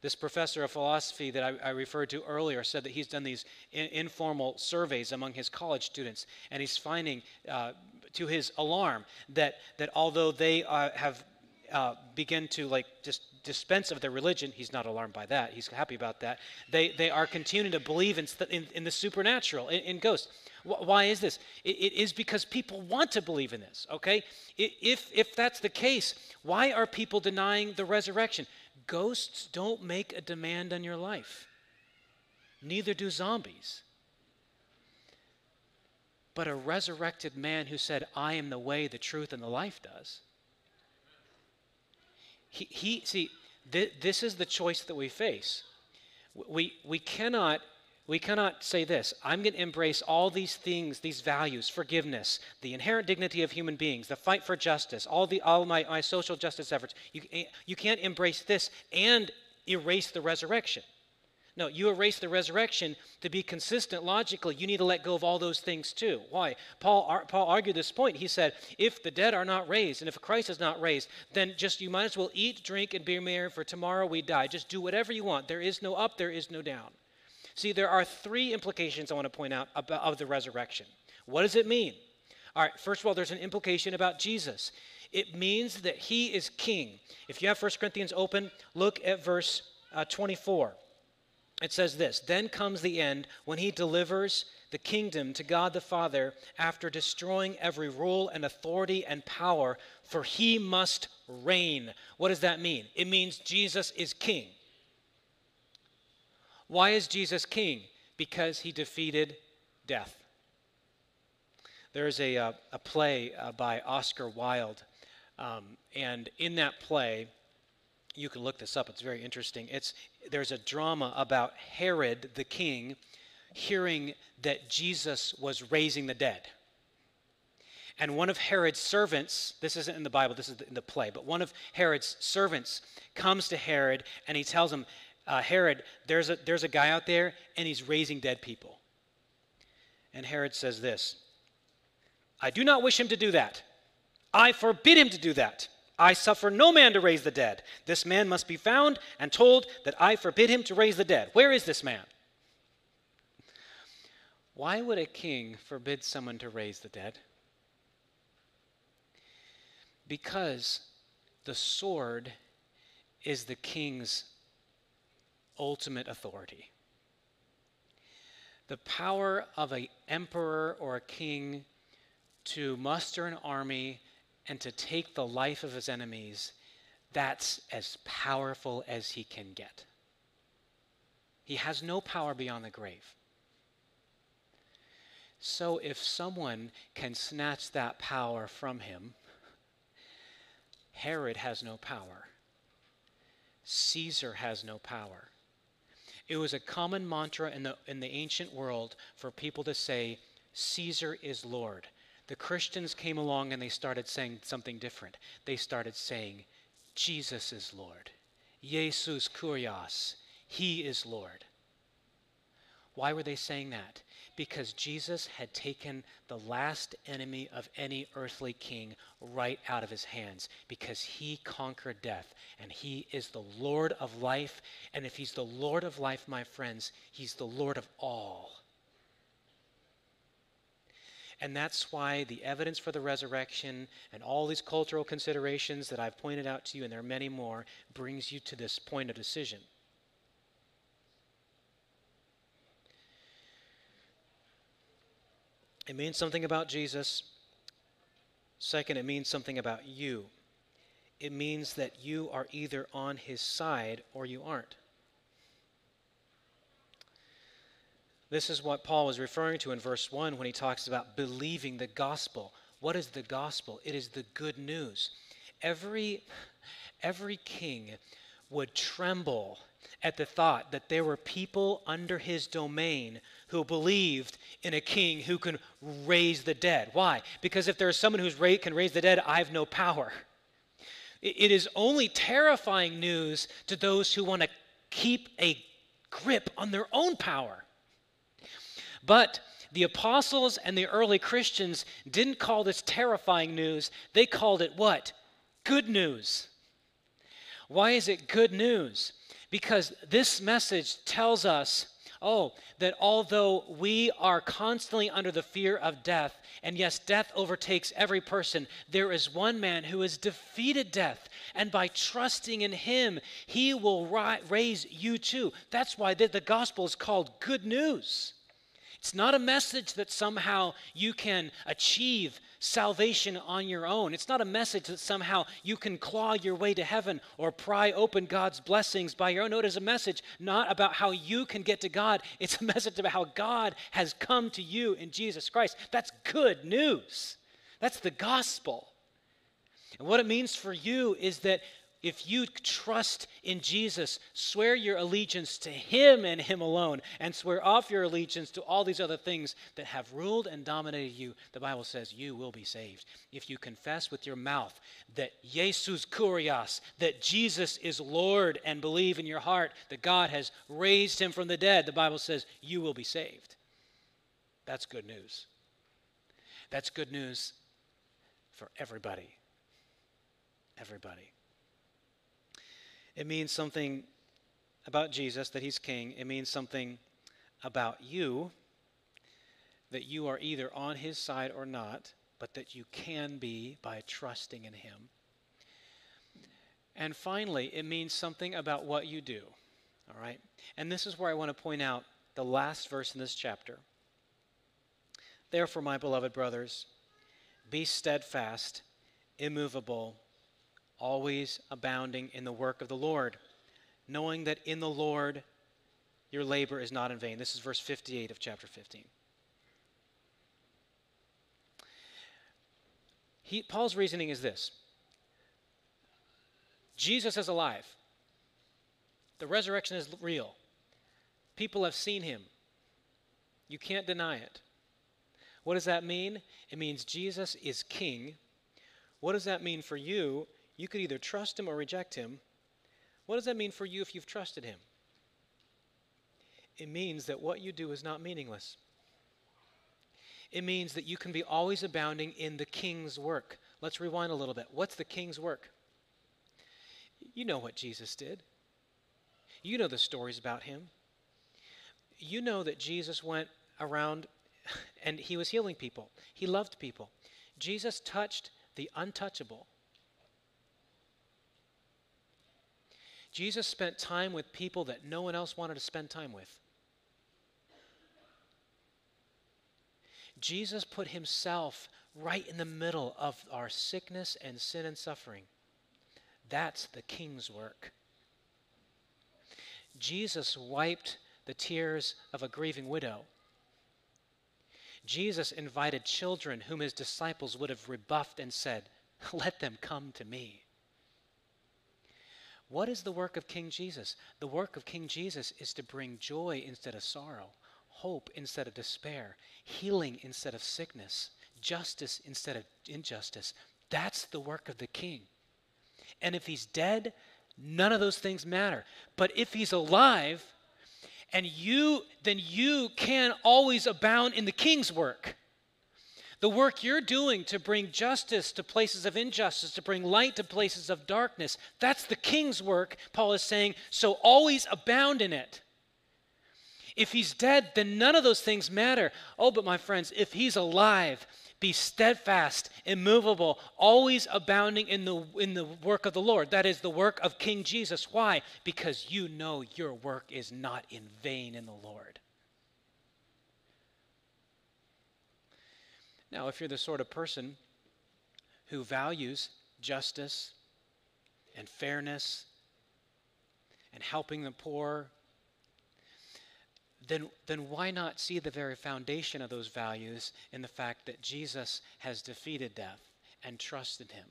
This professor of philosophy that I, I referred to earlier said that he's done these in, informal surveys among his college students, and he's finding, uh, to his alarm, that, that although they uh, have uh, begin to like just dispense of their religion, he's not alarmed by that. He's happy about that. They, they are continuing to believe in, in, in the supernatural, in, in ghosts. why is this? It, it is because people want to believe in this, okay? If, if that's the case, why are people denying the resurrection? Ghosts don't make a demand on your life, neither do zombies. But a resurrected man who said, I am the way, the truth, and the life does. He, he see, th- this is the choice that we face. We, we cannot we cannot say this i'm going to embrace all these things these values forgiveness the inherent dignity of human beings the fight for justice all the all my, my social justice efforts you, eh, you can't embrace this and erase the resurrection no, you erase the resurrection to be consistent logically. You need to let go of all those things too. Why? Paul, Paul argued this point. He said, if the dead are not raised, and if Christ is not raised, then just you might as well eat, drink, and be merry, for tomorrow we die. Just do whatever you want. There is no up, there is no down. See, there are three implications I want to point out about, of the resurrection. What does it mean? All right, first of all, there's an implication about Jesus. It means that he is king. If you have 1 Corinthians open, look at verse uh, 24 it says this Then comes the end when he delivers the kingdom to God the Father after destroying every rule and authority and power, for he must reign. What does that mean? It means Jesus is king. Why is Jesus king? Because he defeated death. There's a, uh, a play uh, by Oscar Wilde, um, and in that play, You can look this up, it's very interesting. It's, there's a drama about Herod the king hearing that Jesus was raising the dead. And one of Herod's servants, this isn't in the Bible, this is in the play, but one of Herod's servants comes to Herod and he tells him, uh, Herod, there's a, there's a guy out there and he's raising dead people. And Herod says this I do not wish him to do that. I forbid him to do that. I suffer no man to raise the dead. This man must be found and told that I forbid him to raise the dead. Where is this man? Why would a king forbid someone to raise the dead? Because the sword is the king's ultimate authority. The power of an emperor or a king to muster an army and to take the life of his enemies, that's as powerful as he can get. He has no power beyond the grave. So if someone can snatch that power from him, Herod has no power. Caesar has no power. It was a common mantra in the, in the ancient world for people to say, Caesar is Lord. The Christians came along and they started saying something different. They started saying, Jesus is Lord. Jesus Kurios. He is Lord. Why were they saying that? Because Jesus had taken the last enemy of any earthly king right out of his hands, because he conquered death, and he is the Lord of life. And if he's the Lord of life, my friends, he's the Lord of all. And that's why the evidence for the resurrection and all these cultural considerations that I've pointed out to you, and there are many more, brings you to this point of decision. It means something about Jesus. Second, it means something about you. It means that you are either on his side or you aren't. This is what Paul was referring to in verse 1 when he talks about believing the gospel. What is the gospel? It is the good news. Every, every king would tremble at the thought that there were people under his domain who believed in a king who can raise the dead. Why? Because if there is someone who can raise the dead, I have no power. It is only terrifying news to those who want to keep a grip on their own power. But the apostles and the early Christians didn't call this terrifying news, they called it what? Good news. Why is it good news? Because this message tells us oh, that although we are constantly under the fear of death, and yes, death overtakes every person, there is one man who has defeated death. And by trusting in him, he will ri- raise you too. That's why the, the gospel is called good news. It's not a message that somehow you can achieve salvation on your own. It's not a message that somehow you can claw your way to heaven or pry open God's blessings by your own. No, it is a message not about how you can get to God. It's a message about how God has come to you in Jesus Christ. That's good news. That's the gospel. And what it means for you is that if you trust in Jesus, swear your allegiance to Him and Him alone, and swear off your allegiance to all these other things that have ruled and dominated you, the Bible says you will be saved. If you confess with your mouth that Jesus Kurios, that Jesus is Lord, and believe in your heart that God has raised Him from the dead, the Bible says you will be saved. That's good news. That's good news for everybody. Everybody. It means something about Jesus, that he's king. It means something about you, that you are either on his side or not, but that you can be by trusting in him. And finally, it means something about what you do. All right? And this is where I want to point out the last verse in this chapter. Therefore, my beloved brothers, be steadfast, immovable, always abounding in the work of the Lord, knowing that in the Lord your labor is not in vain. This is verse 58 of chapter 15. He, Paul's reasoning is this Jesus is alive. The resurrection is real. People have seen him. You can't deny it. What does that mean? It means Jesus is king. What does that mean for you? You could either trust him or reject him. What does that mean for you if you've trusted him? It means that what you do is not meaningless. It means that you can be always abounding in the king's work. Let's rewind a little bit. What's the king's work? You know what Jesus did. You know the stories about him. You know that Jesus went around and he was healing people, he loved people. Jesus touched the untouchable. Jesus spent time with people that no one else wanted to spend time with. Jesus put himself right in the middle of our sickness and sin and suffering. That's the king's work. Jesus wiped the tears of a grieving widow. Jesus invited children whom his disciples would have rebuffed and said, Let them come to me. What is the work of King Jesus? The work of King Jesus is to bring joy instead of sorrow, hope instead of despair, healing instead of sickness, justice instead of injustice. That's the work of the King. And if he's dead, none of those things matter. But if he's alive, and you then you can always abound in the king's work the work you're doing to bring justice to places of injustice to bring light to places of darkness that's the king's work paul is saying so always abound in it if he's dead then none of those things matter oh but my friends if he's alive be steadfast, immovable, always abounding in the, in the work of the Lord. That is the work of King Jesus. Why? Because you know your work is not in vain in the Lord. Now, if you're the sort of person who values justice and fairness and helping the poor then, then why not see the very foundation of those values in the fact that Jesus has defeated death and trusted him?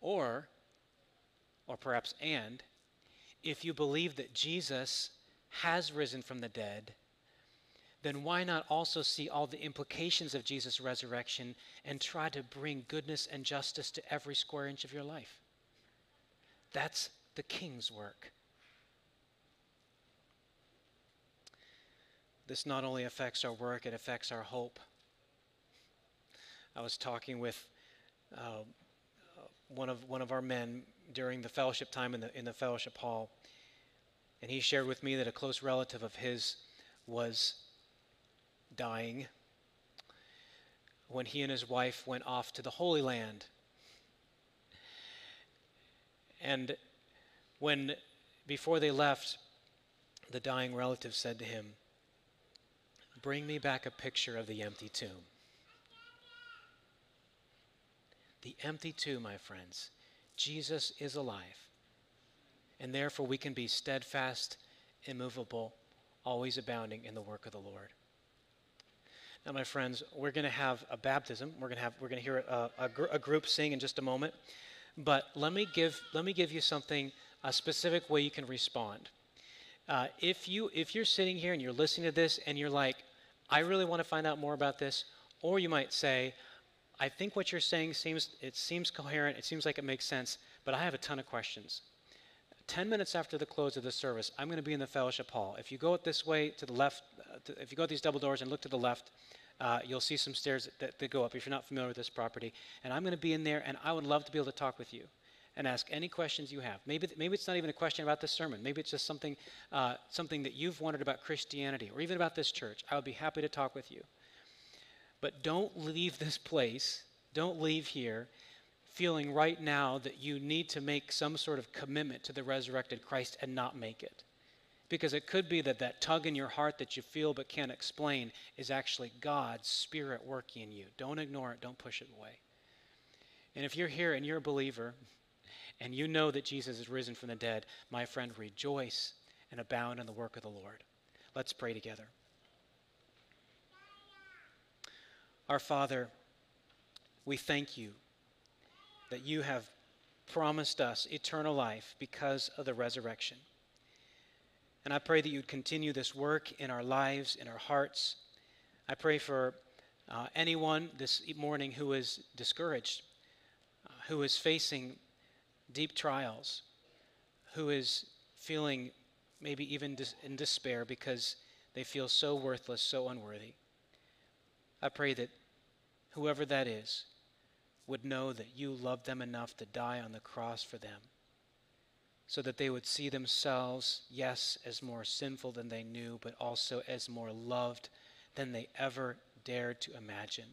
Or, or perhaps and, if you believe that Jesus has risen from the dead, then why not also see all the implications of Jesus' resurrection and try to bring goodness and justice to every square inch of your life? That's the king's work. This not only affects our work, it affects our hope. I was talking with uh, one, of, one of our men during the fellowship time in the, in the fellowship hall, and he shared with me that a close relative of his was dying when he and his wife went off to the Holy Land. And when, before they left, the dying relative said to him, Bring me back a picture of the empty tomb. The empty tomb, my friends. Jesus is alive. And therefore, we can be steadfast, immovable, always abounding in the work of the Lord. Now, my friends, we're going to have a baptism. We're going to have we're going to hear a, a, gr- a, group sing in just a moment. But let me give let me give you something a specific way you can respond. Uh, if you if you're sitting here and you're listening to this and you're like, I really want to find out more about this. Or you might say, I think what you're saying seems it seems coherent, it seems like it makes sense, but I have a ton of questions. 10 minutes after the close of the service, I'm going to be in the fellowship hall. If you go this way to the left, uh, to, if you go these double doors and look to the left, uh, you'll see some stairs that, that go up if you're not familiar with this property. And I'm going to be in there, and I would love to be able to talk with you and ask any questions you have. Maybe, maybe it's not even a question about this sermon. Maybe it's just something, uh, something that you've wondered about Christianity or even about this church. I would be happy to talk with you. But don't leave this place, don't leave here feeling right now that you need to make some sort of commitment to the resurrected Christ and not make it. Because it could be that that tug in your heart that you feel but can't explain is actually God's Spirit working in you. Don't ignore it, don't push it away. And if you're here and you're a believer, and you know that Jesus is risen from the dead, my friend, rejoice and abound in the work of the Lord. Let's pray together. Our Father, we thank you that you have promised us eternal life because of the resurrection. And I pray that you'd continue this work in our lives, in our hearts. I pray for uh, anyone this morning who is discouraged, uh, who is facing deep trials, who is feeling maybe even dis- in despair because they feel so worthless, so unworthy. I pray that whoever that is would know that you loved them enough to die on the cross for them so that they would see themselves, yes, as more sinful than they knew, but also as more loved than they ever dared to imagine.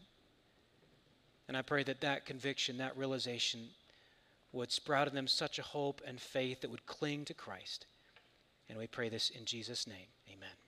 And I pray that that conviction, that realization, would sprout in them such a hope and faith that would cling to Christ. And we pray this in Jesus' name. Amen.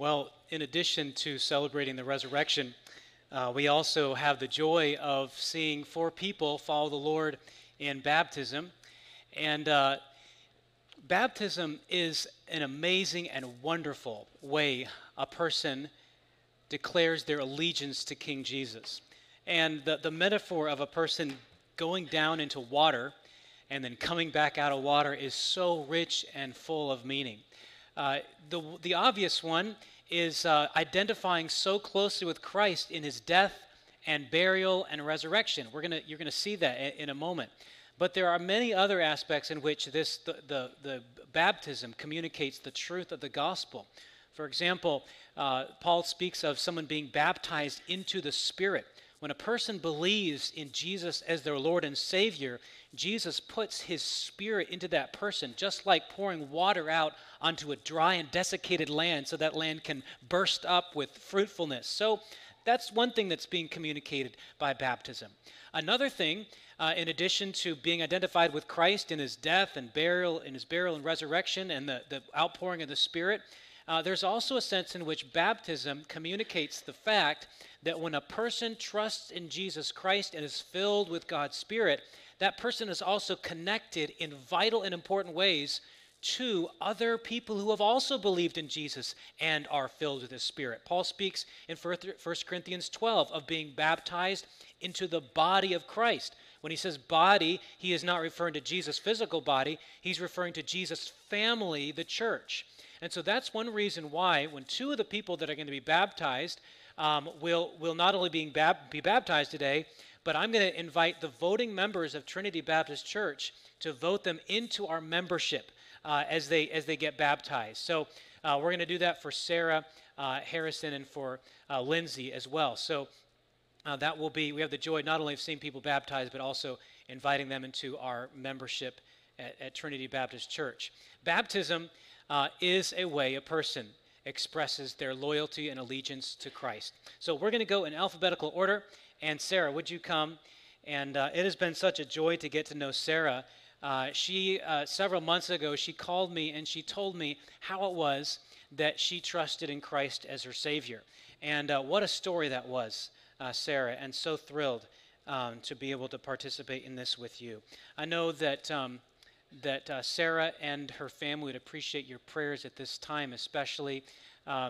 Well, in addition to celebrating the resurrection, uh, we also have the joy of seeing four people follow the Lord in baptism. And uh, baptism is an amazing and wonderful way a person declares their allegiance to King Jesus. And the, the metaphor of a person going down into water and then coming back out of water is so rich and full of meaning. Uh, the, the obvious one is uh, identifying so closely with Christ in his death and burial and resurrection. We're gonna, you're going to see that in, in, a moment. But there are many other aspects in which this, the, the, the baptism communicates the truth of the gospel. For example, uh, Paul speaks of someone being baptized into the Spirit. When a person believes in Jesus as their Lord and Savior, Jesus puts his Spirit into that person, just like pouring water out onto a dry and desiccated land so that land can burst up with fruitfulness. So that's one thing that's being communicated by baptism. Another thing, uh, in addition to being identified with Christ in his death and burial, in his burial and resurrection, and the, the outpouring of the Spirit, uh, there's also a sense in which baptism communicates the fact that when a person trusts in Jesus Christ and is filled with God's Spirit, that person is also connected in vital and important ways to other people who have also believed in Jesus and are filled with His Spirit. Paul speaks in 1 Corinthians 12 of being baptized into the body of Christ. When he says body, he is not referring to Jesus' physical body, he's referring to Jesus' family, the church. And so that's one reason why, when two of the people that are going to be baptized um, will, will not only being bab- be baptized today, but I'm going to invite the voting members of Trinity Baptist Church to vote them into our membership uh, as, they, as they get baptized. So uh, we're going to do that for Sarah uh, Harrison and for uh, Lindsay as well. So uh, that will be, we have the joy not only of seeing people baptized, but also inviting them into our membership at, at Trinity Baptist Church. Baptism uh, is a way a person expresses their loyalty and allegiance to Christ. So we're going to go in alphabetical order. And Sarah, would you come? And uh, it has been such a joy to get to know Sarah. Uh, she, uh, several months ago, she called me and she told me how it was that she trusted in Christ as her Savior. And uh, what a story that was, uh, Sarah, and so thrilled um, to be able to participate in this with you. I know that um, that uh, Sarah and her family would appreciate your prayers at this time, especially.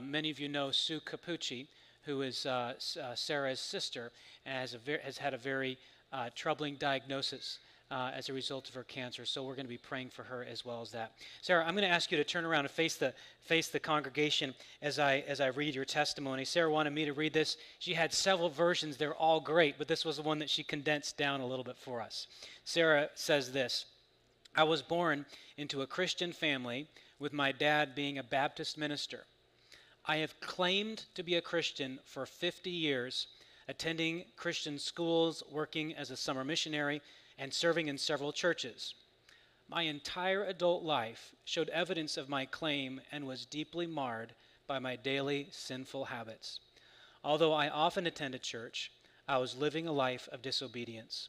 Many of you know Sue Capucci, who is uh, uh Sarah's sister, has, ver- has had a very uh, troubling diagnosis. Uh, as a result of her cancer. So we're going to be praying for her as well as that. Sarah, I'm going to ask you to turn around and face the face the congregation as I as I read your testimony. Sarah wanted me to read this. She had several versions. They're all great, but this was the one that she condensed down a little bit for us. Sarah says this. I was born into a Christian family with my dad being a Baptist minister. I have claimed to be a Christian for 50 years, attending Christian schools, working as a summer missionary, and serving in several churches. My entire adult life showed evidence of my claim and was deeply marred by my daily sinful habits. Although I often attended church, I was living a life of disobedience.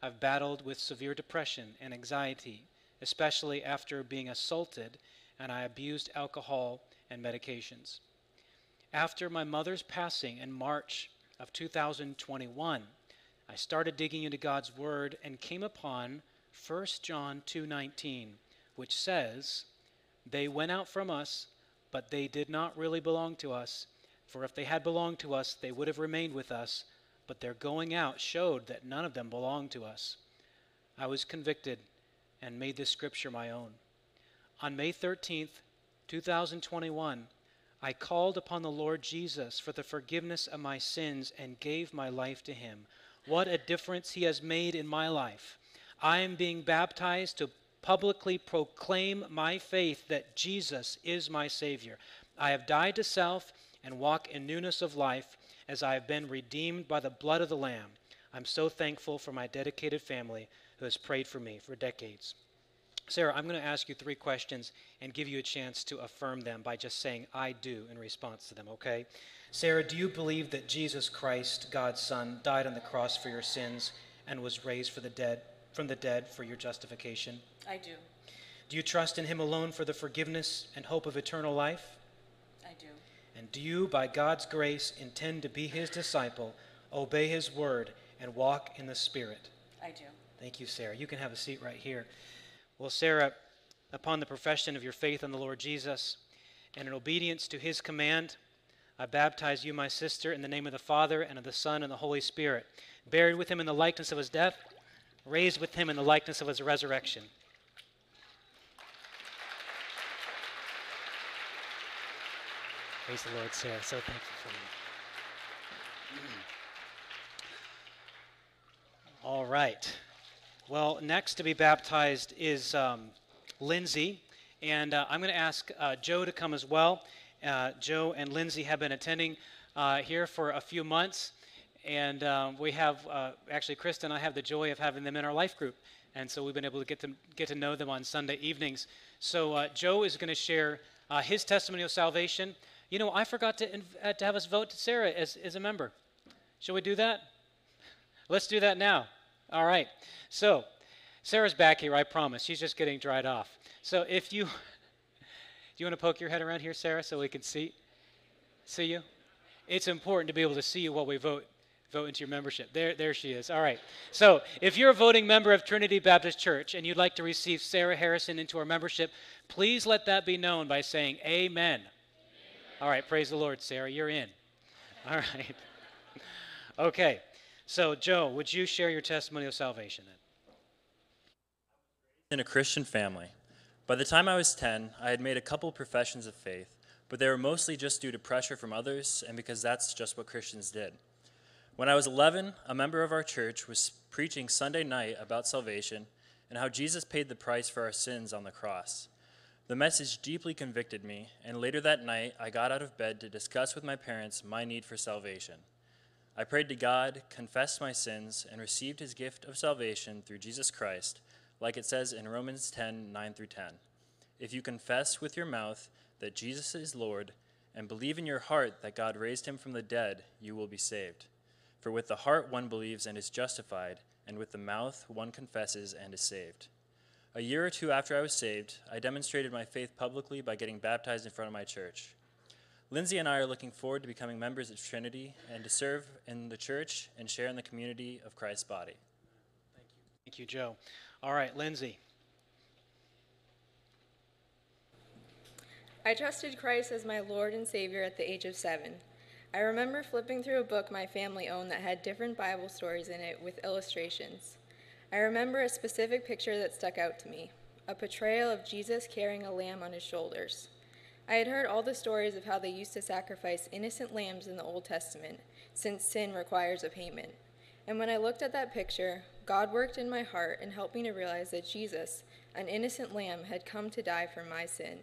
I've battled with severe depression and anxiety, especially after being assaulted, and I abused alcohol and medications. After my mother's passing in March of 2021, I started digging into God's word and came upon 1 John 2:19, which says, "They went out from us, but they did not really belong to us, for if they had belonged to us, they would have remained with us." but their going out showed that none of them belonged to us. I was convicted and made this scripture my own. On May 13th, 2021, I called upon the Lord Jesus for the forgiveness of my sins and gave my life to him. What a difference he has made in my life. I am being baptized to publicly proclaim my faith that Jesus is my Savior. I have died to self and walk in newness of life as I have been redeemed by the blood of the Lamb. I'm so thankful for my dedicated family who has prayed for me for decades. Sarah, I'm going to ask you three questions and give you a chance to affirm them by just saying, I do, in response to them, okay? Sarah, do you believe that Jesus Christ, God's Son, died on the cross for your sins and was raised for the dead, from the dead for your justification? I do. Do you trust in Him alone for the forgiveness and hope of eternal life? I do. And do you, by God's grace, intend to be his disciple, obey his word, and walk in the Spirit? I do. Thank you, Sarah. You can have a seat right here. Well, Sarah, upon the profession of your faith in the Lord Jesus and in obedience to his command, I baptize you, my sister, in the name of the Father, and of the Son, and the Holy Spirit, buried with him in the likeness of his death, raised with him in the likeness of his resurrection. Praise the Lord, Sarah. So thankful for you. All right. Well, next to be baptized is um, Lindsay, and uh, I'm going to ask uh, Joe to come as well. Uh, Joe and Lindsay have been attending uh, here for a few months, and um, we have uh, actually Krista and I have the joy of having them in our life group, and so we've been able to get to get to know them on Sunday evenings. So uh, Joe is going to share his testimony of salvation. You know, I forgot to, inv- to have us vote to Sarah as, as a member. Shall we do that? Let's do that now. All right. So, Sarah's back here, I promise. She's just getting dried off. So, if you [LAUGHS] do you want to poke your head around here, Sarah, so we can see see you? It's important to be able to see you while we vote vote into your membership. There there she is. All right. So, if you're a voting member of Trinity Baptist Church and you'd like to receive Sarah Harrison into our membership, please let that be known by saying amen. All right, praise the Lord, Sarah. You're in. All right. [LAUGHS] Okay. So, Joe, would you share your testimony of salvation then? In a Christian family. By the time I was 10, I had made a couple professions of faith, but they were mostly just due to pressure from others and because that's just what Christians did. When I was 11, a member of our church was preaching Sunday night about salvation and how Jesus paid the price for our sins on the cross. The message deeply convicted me, and later that night, I got out of bed to discuss with my parents my need for salvation. I prayed to God, confessed my sins, and received his gift of salvation through Jesus Christ, like it says in Romans 10 9 through 10. If you confess with your mouth that Jesus is Lord, and believe in your heart that God raised him from the dead, you will be saved. For with the heart one believes and is justified, and with the mouth one confesses and is saved. A year or two after I was saved, I demonstrated my faith publicly by getting baptized in front of my church. Lindsay and I are looking forward to becoming members of Trinity and to serve in the church and share in the community of Christ's body. Thank you. Thank you, Joe. All right, Lindsay. I trusted Christ as my Lord and Savior at the age of seven. I remember flipping through a book my family owned that had different Bible stories in it with illustrations. I remember a specific picture that stuck out to me a portrayal of Jesus carrying a lamb on his shoulders. I had heard all the stories of how they used to sacrifice innocent lambs in the Old Testament, since sin requires a payment. And when I looked at that picture, God worked in my heart and helped me to realize that Jesus, an innocent lamb, had come to die for my sin.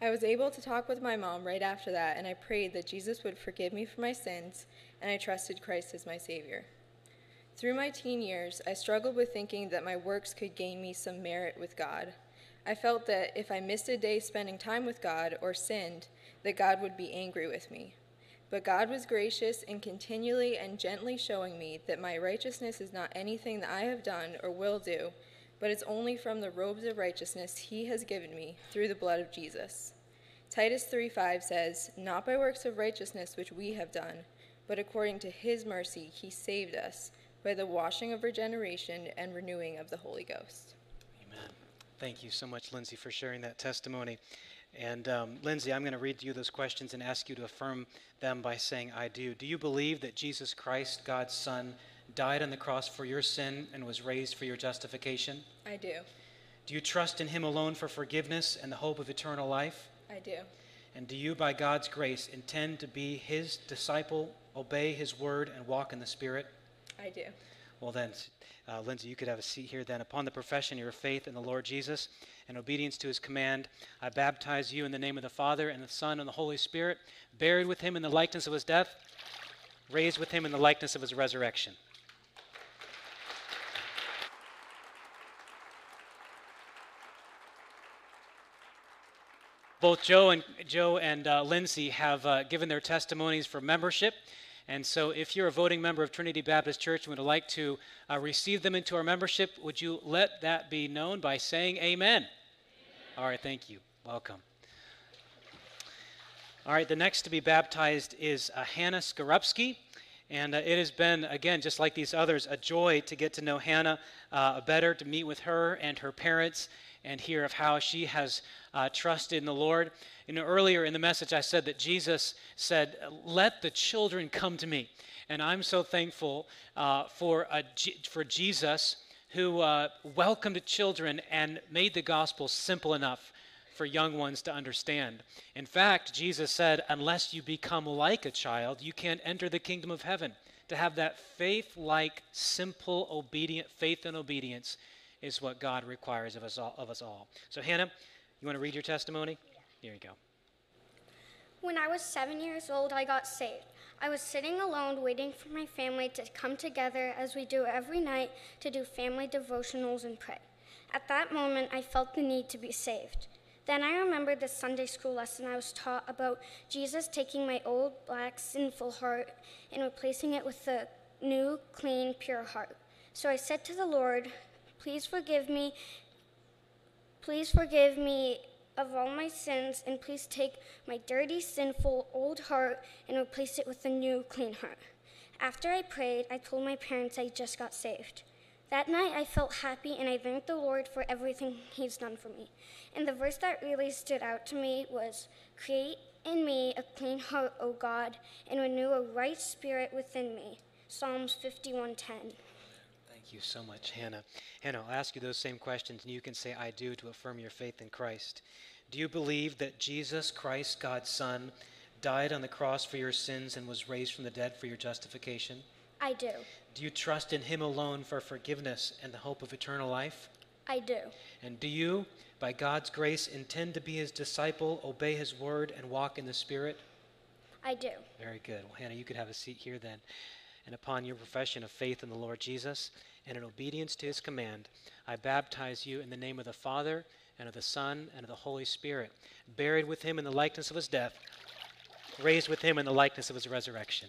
I was able to talk with my mom right after that, and I prayed that Jesus would forgive me for my sins, and I trusted Christ as my Savior. Through my teen years, I struggled with thinking that my works could gain me some merit with God. I felt that if I missed a day spending time with God or sinned, that God would be angry with me. But God was gracious in continually and gently showing me that my righteousness is not anything that I have done or will do, but it's only from the robes of righteousness he has given me through the blood of Jesus. Titus 3:5 says, "Not by works of righteousness which we have done, but according to his mercy he saved us by the washing of regeneration and renewing of the Holy Ghost. Thank you so much, Lindsay, for sharing that testimony. And um, Lindsay, I'm going to read you those questions and ask you to affirm them by saying, I do. Do you believe that Jesus Christ, God's Son, died on the cross for your sin and was raised for your justification? I do. Do you trust in Him alone for forgiveness and the hope of eternal life? I do. And do you, by God's grace, intend to be His disciple, obey His word, and walk in the Spirit? I do. Well, then, uh, Lindsay, you could have a seat here then. Upon the profession of your faith in the Lord Jesus and obedience to his command, I baptize you in the name of the Father and the Son and the Holy Spirit, buried with him in the likeness of his death, raised with him in the likeness of his resurrection. Both Joe and Joe and uh, Lindsay have uh, given their testimonies for membership. And so, if you're a voting member of Trinity Baptist Church and would like to uh, receive them into our membership, would you let that be known by saying amen? amen? All right, thank you. Welcome. All right, the next to be baptized is uh, Hannah Skorupski. And uh, it has been, again, just like these others, a joy to get to know Hannah uh, better, to meet with her and her parents, and hear of how she has uh, trusted in the Lord. You know, earlier in the message, I said that Jesus said, Let the children come to me. And I'm so thankful uh, for, for Jesus who uh, welcomed children and made the gospel simple enough for young ones to understand. In fact, Jesus said, Unless you become like a child, you can't enter the kingdom of heaven. To have that faith like, simple, obedient faith and obedience is what God requires of us all. Of us all. So, Hannah, you want to read your testimony? Here you go. When I was seven years old, I got saved. I was sitting alone waiting for my family to come together as we do every night to do family devotionals and pray. At that moment, I felt the need to be saved. Then I remembered the Sunday school lesson I was taught about Jesus taking my old, black, sinful heart and replacing it with a new, clean, pure heart. So I said to the Lord, Please forgive me. Please forgive me of all my sins, and please take my dirty, sinful, old heart and replace it with a new, clean heart. After I prayed, I told my parents I just got saved. That night, I felt happy and I thanked the Lord for everything He's done for me. And the verse that really stood out to me was Create in me a clean heart, O God, and renew a right spirit within me. Psalms 51:10. Thank you so much, Hannah. Hannah, I'll ask you those same questions, and you can say, I do, to affirm your faith in Christ. Do you believe that Jesus Christ, God's Son, died on the cross for your sins and was raised from the dead for your justification? I do. Do you trust in Him alone for forgiveness and the hope of eternal life? I do. And do you, by God's grace, intend to be His disciple, obey His word, and walk in the Spirit? I do. Very good. Well, Hannah, you could have a seat here then. And upon your profession of faith in the Lord Jesus and in obedience to His command, I baptize you in the name of the Father, and of the Son, and of the Holy Spirit, buried with Him in the likeness of His death, raised with Him in the likeness of His resurrection.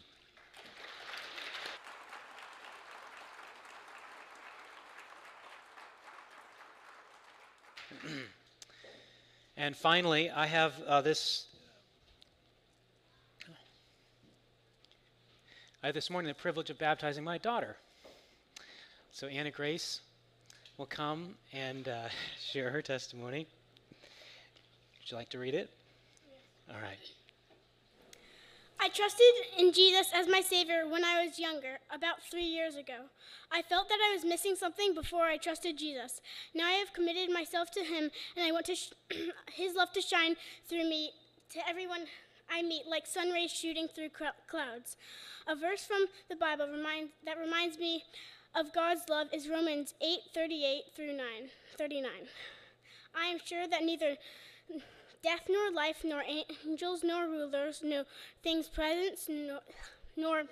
[CLEARS THROAT] and finally, I have uh, this. I have this morning the privilege of baptizing my daughter. So, Anna Grace will come and uh, [LAUGHS] share her testimony. Would you like to read it? Yes. All right. I trusted in Jesus as my Savior when I was younger, about three years ago. I felt that I was missing something before I trusted Jesus. Now I have committed myself to Him, and I want to sh- [CLEARS THROAT] His love to shine through me to everyone I meet, like sun rays shooting through cr- clouds. A verse from the Bible remind, that reminds me of God's love is Romans 8 38 through 9, 39. I am sure that neither death nor life, nor angels nor rulers, nor things present, nor, nor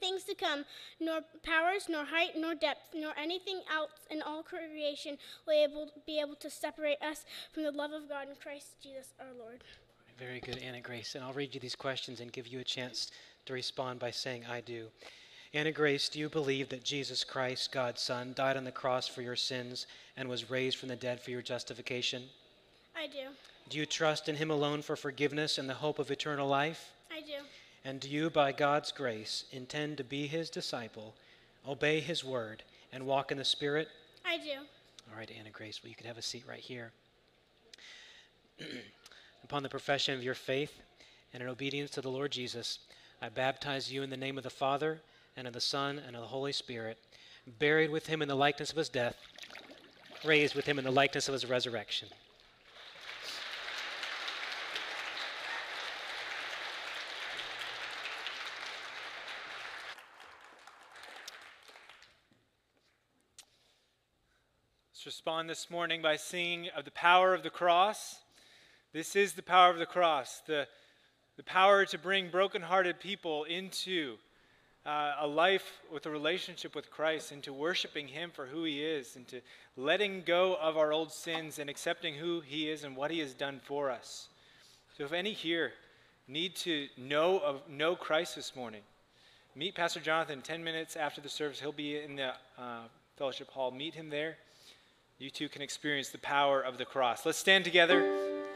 things to come, nor powers, nor height, nor depth, nor anything else in all creation will able, be able to separate us from the love of God in Christ Jesus our Lord. Very good, Anna Grace. And I'll read you these questions and give you a chance to respond by saying, I do. Anna Grace, do you believe that Jesus Christ, God's Son, died on the cross for your sins and was raised from the dead for your justification? I do. Do you trust in Him alone for forgiveness and the hope of eternal life? I do. And do you, by God's grace, intend to be His disciple, obey His word, and walk in the Spirit? I do. All right, Anna Grace, well, you could have a seat right here. [CLEARS THROAT] Upon the profession of your faith and in obedience to the Lord Jesus, I baptize you in the name of the Father, and of the Son, and of the Holy Spirit, buried with Him in the likeness of His death, raised with Him in the likeness of His resurrection. Let's respond this morning by singing of the power of the cross. This is the power of the cross, the, the power to bring brokenhearted people into uh, a life with a relationship with Christ, into worshiping Him for who He is, into letting go of our old sins and accepting who He is and what He has done for us. So, if any here need to know of know Christ this morning, meet Pastor Jonathan 10 minutes after the service. He'll be in the uh, fellowship hall. Meet him there you too can experience the power of the cross. Let's stand together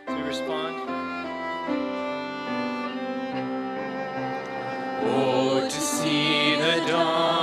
as we respond. see the dawn.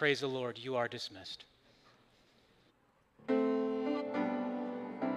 Praise the Lord. You are dismissed.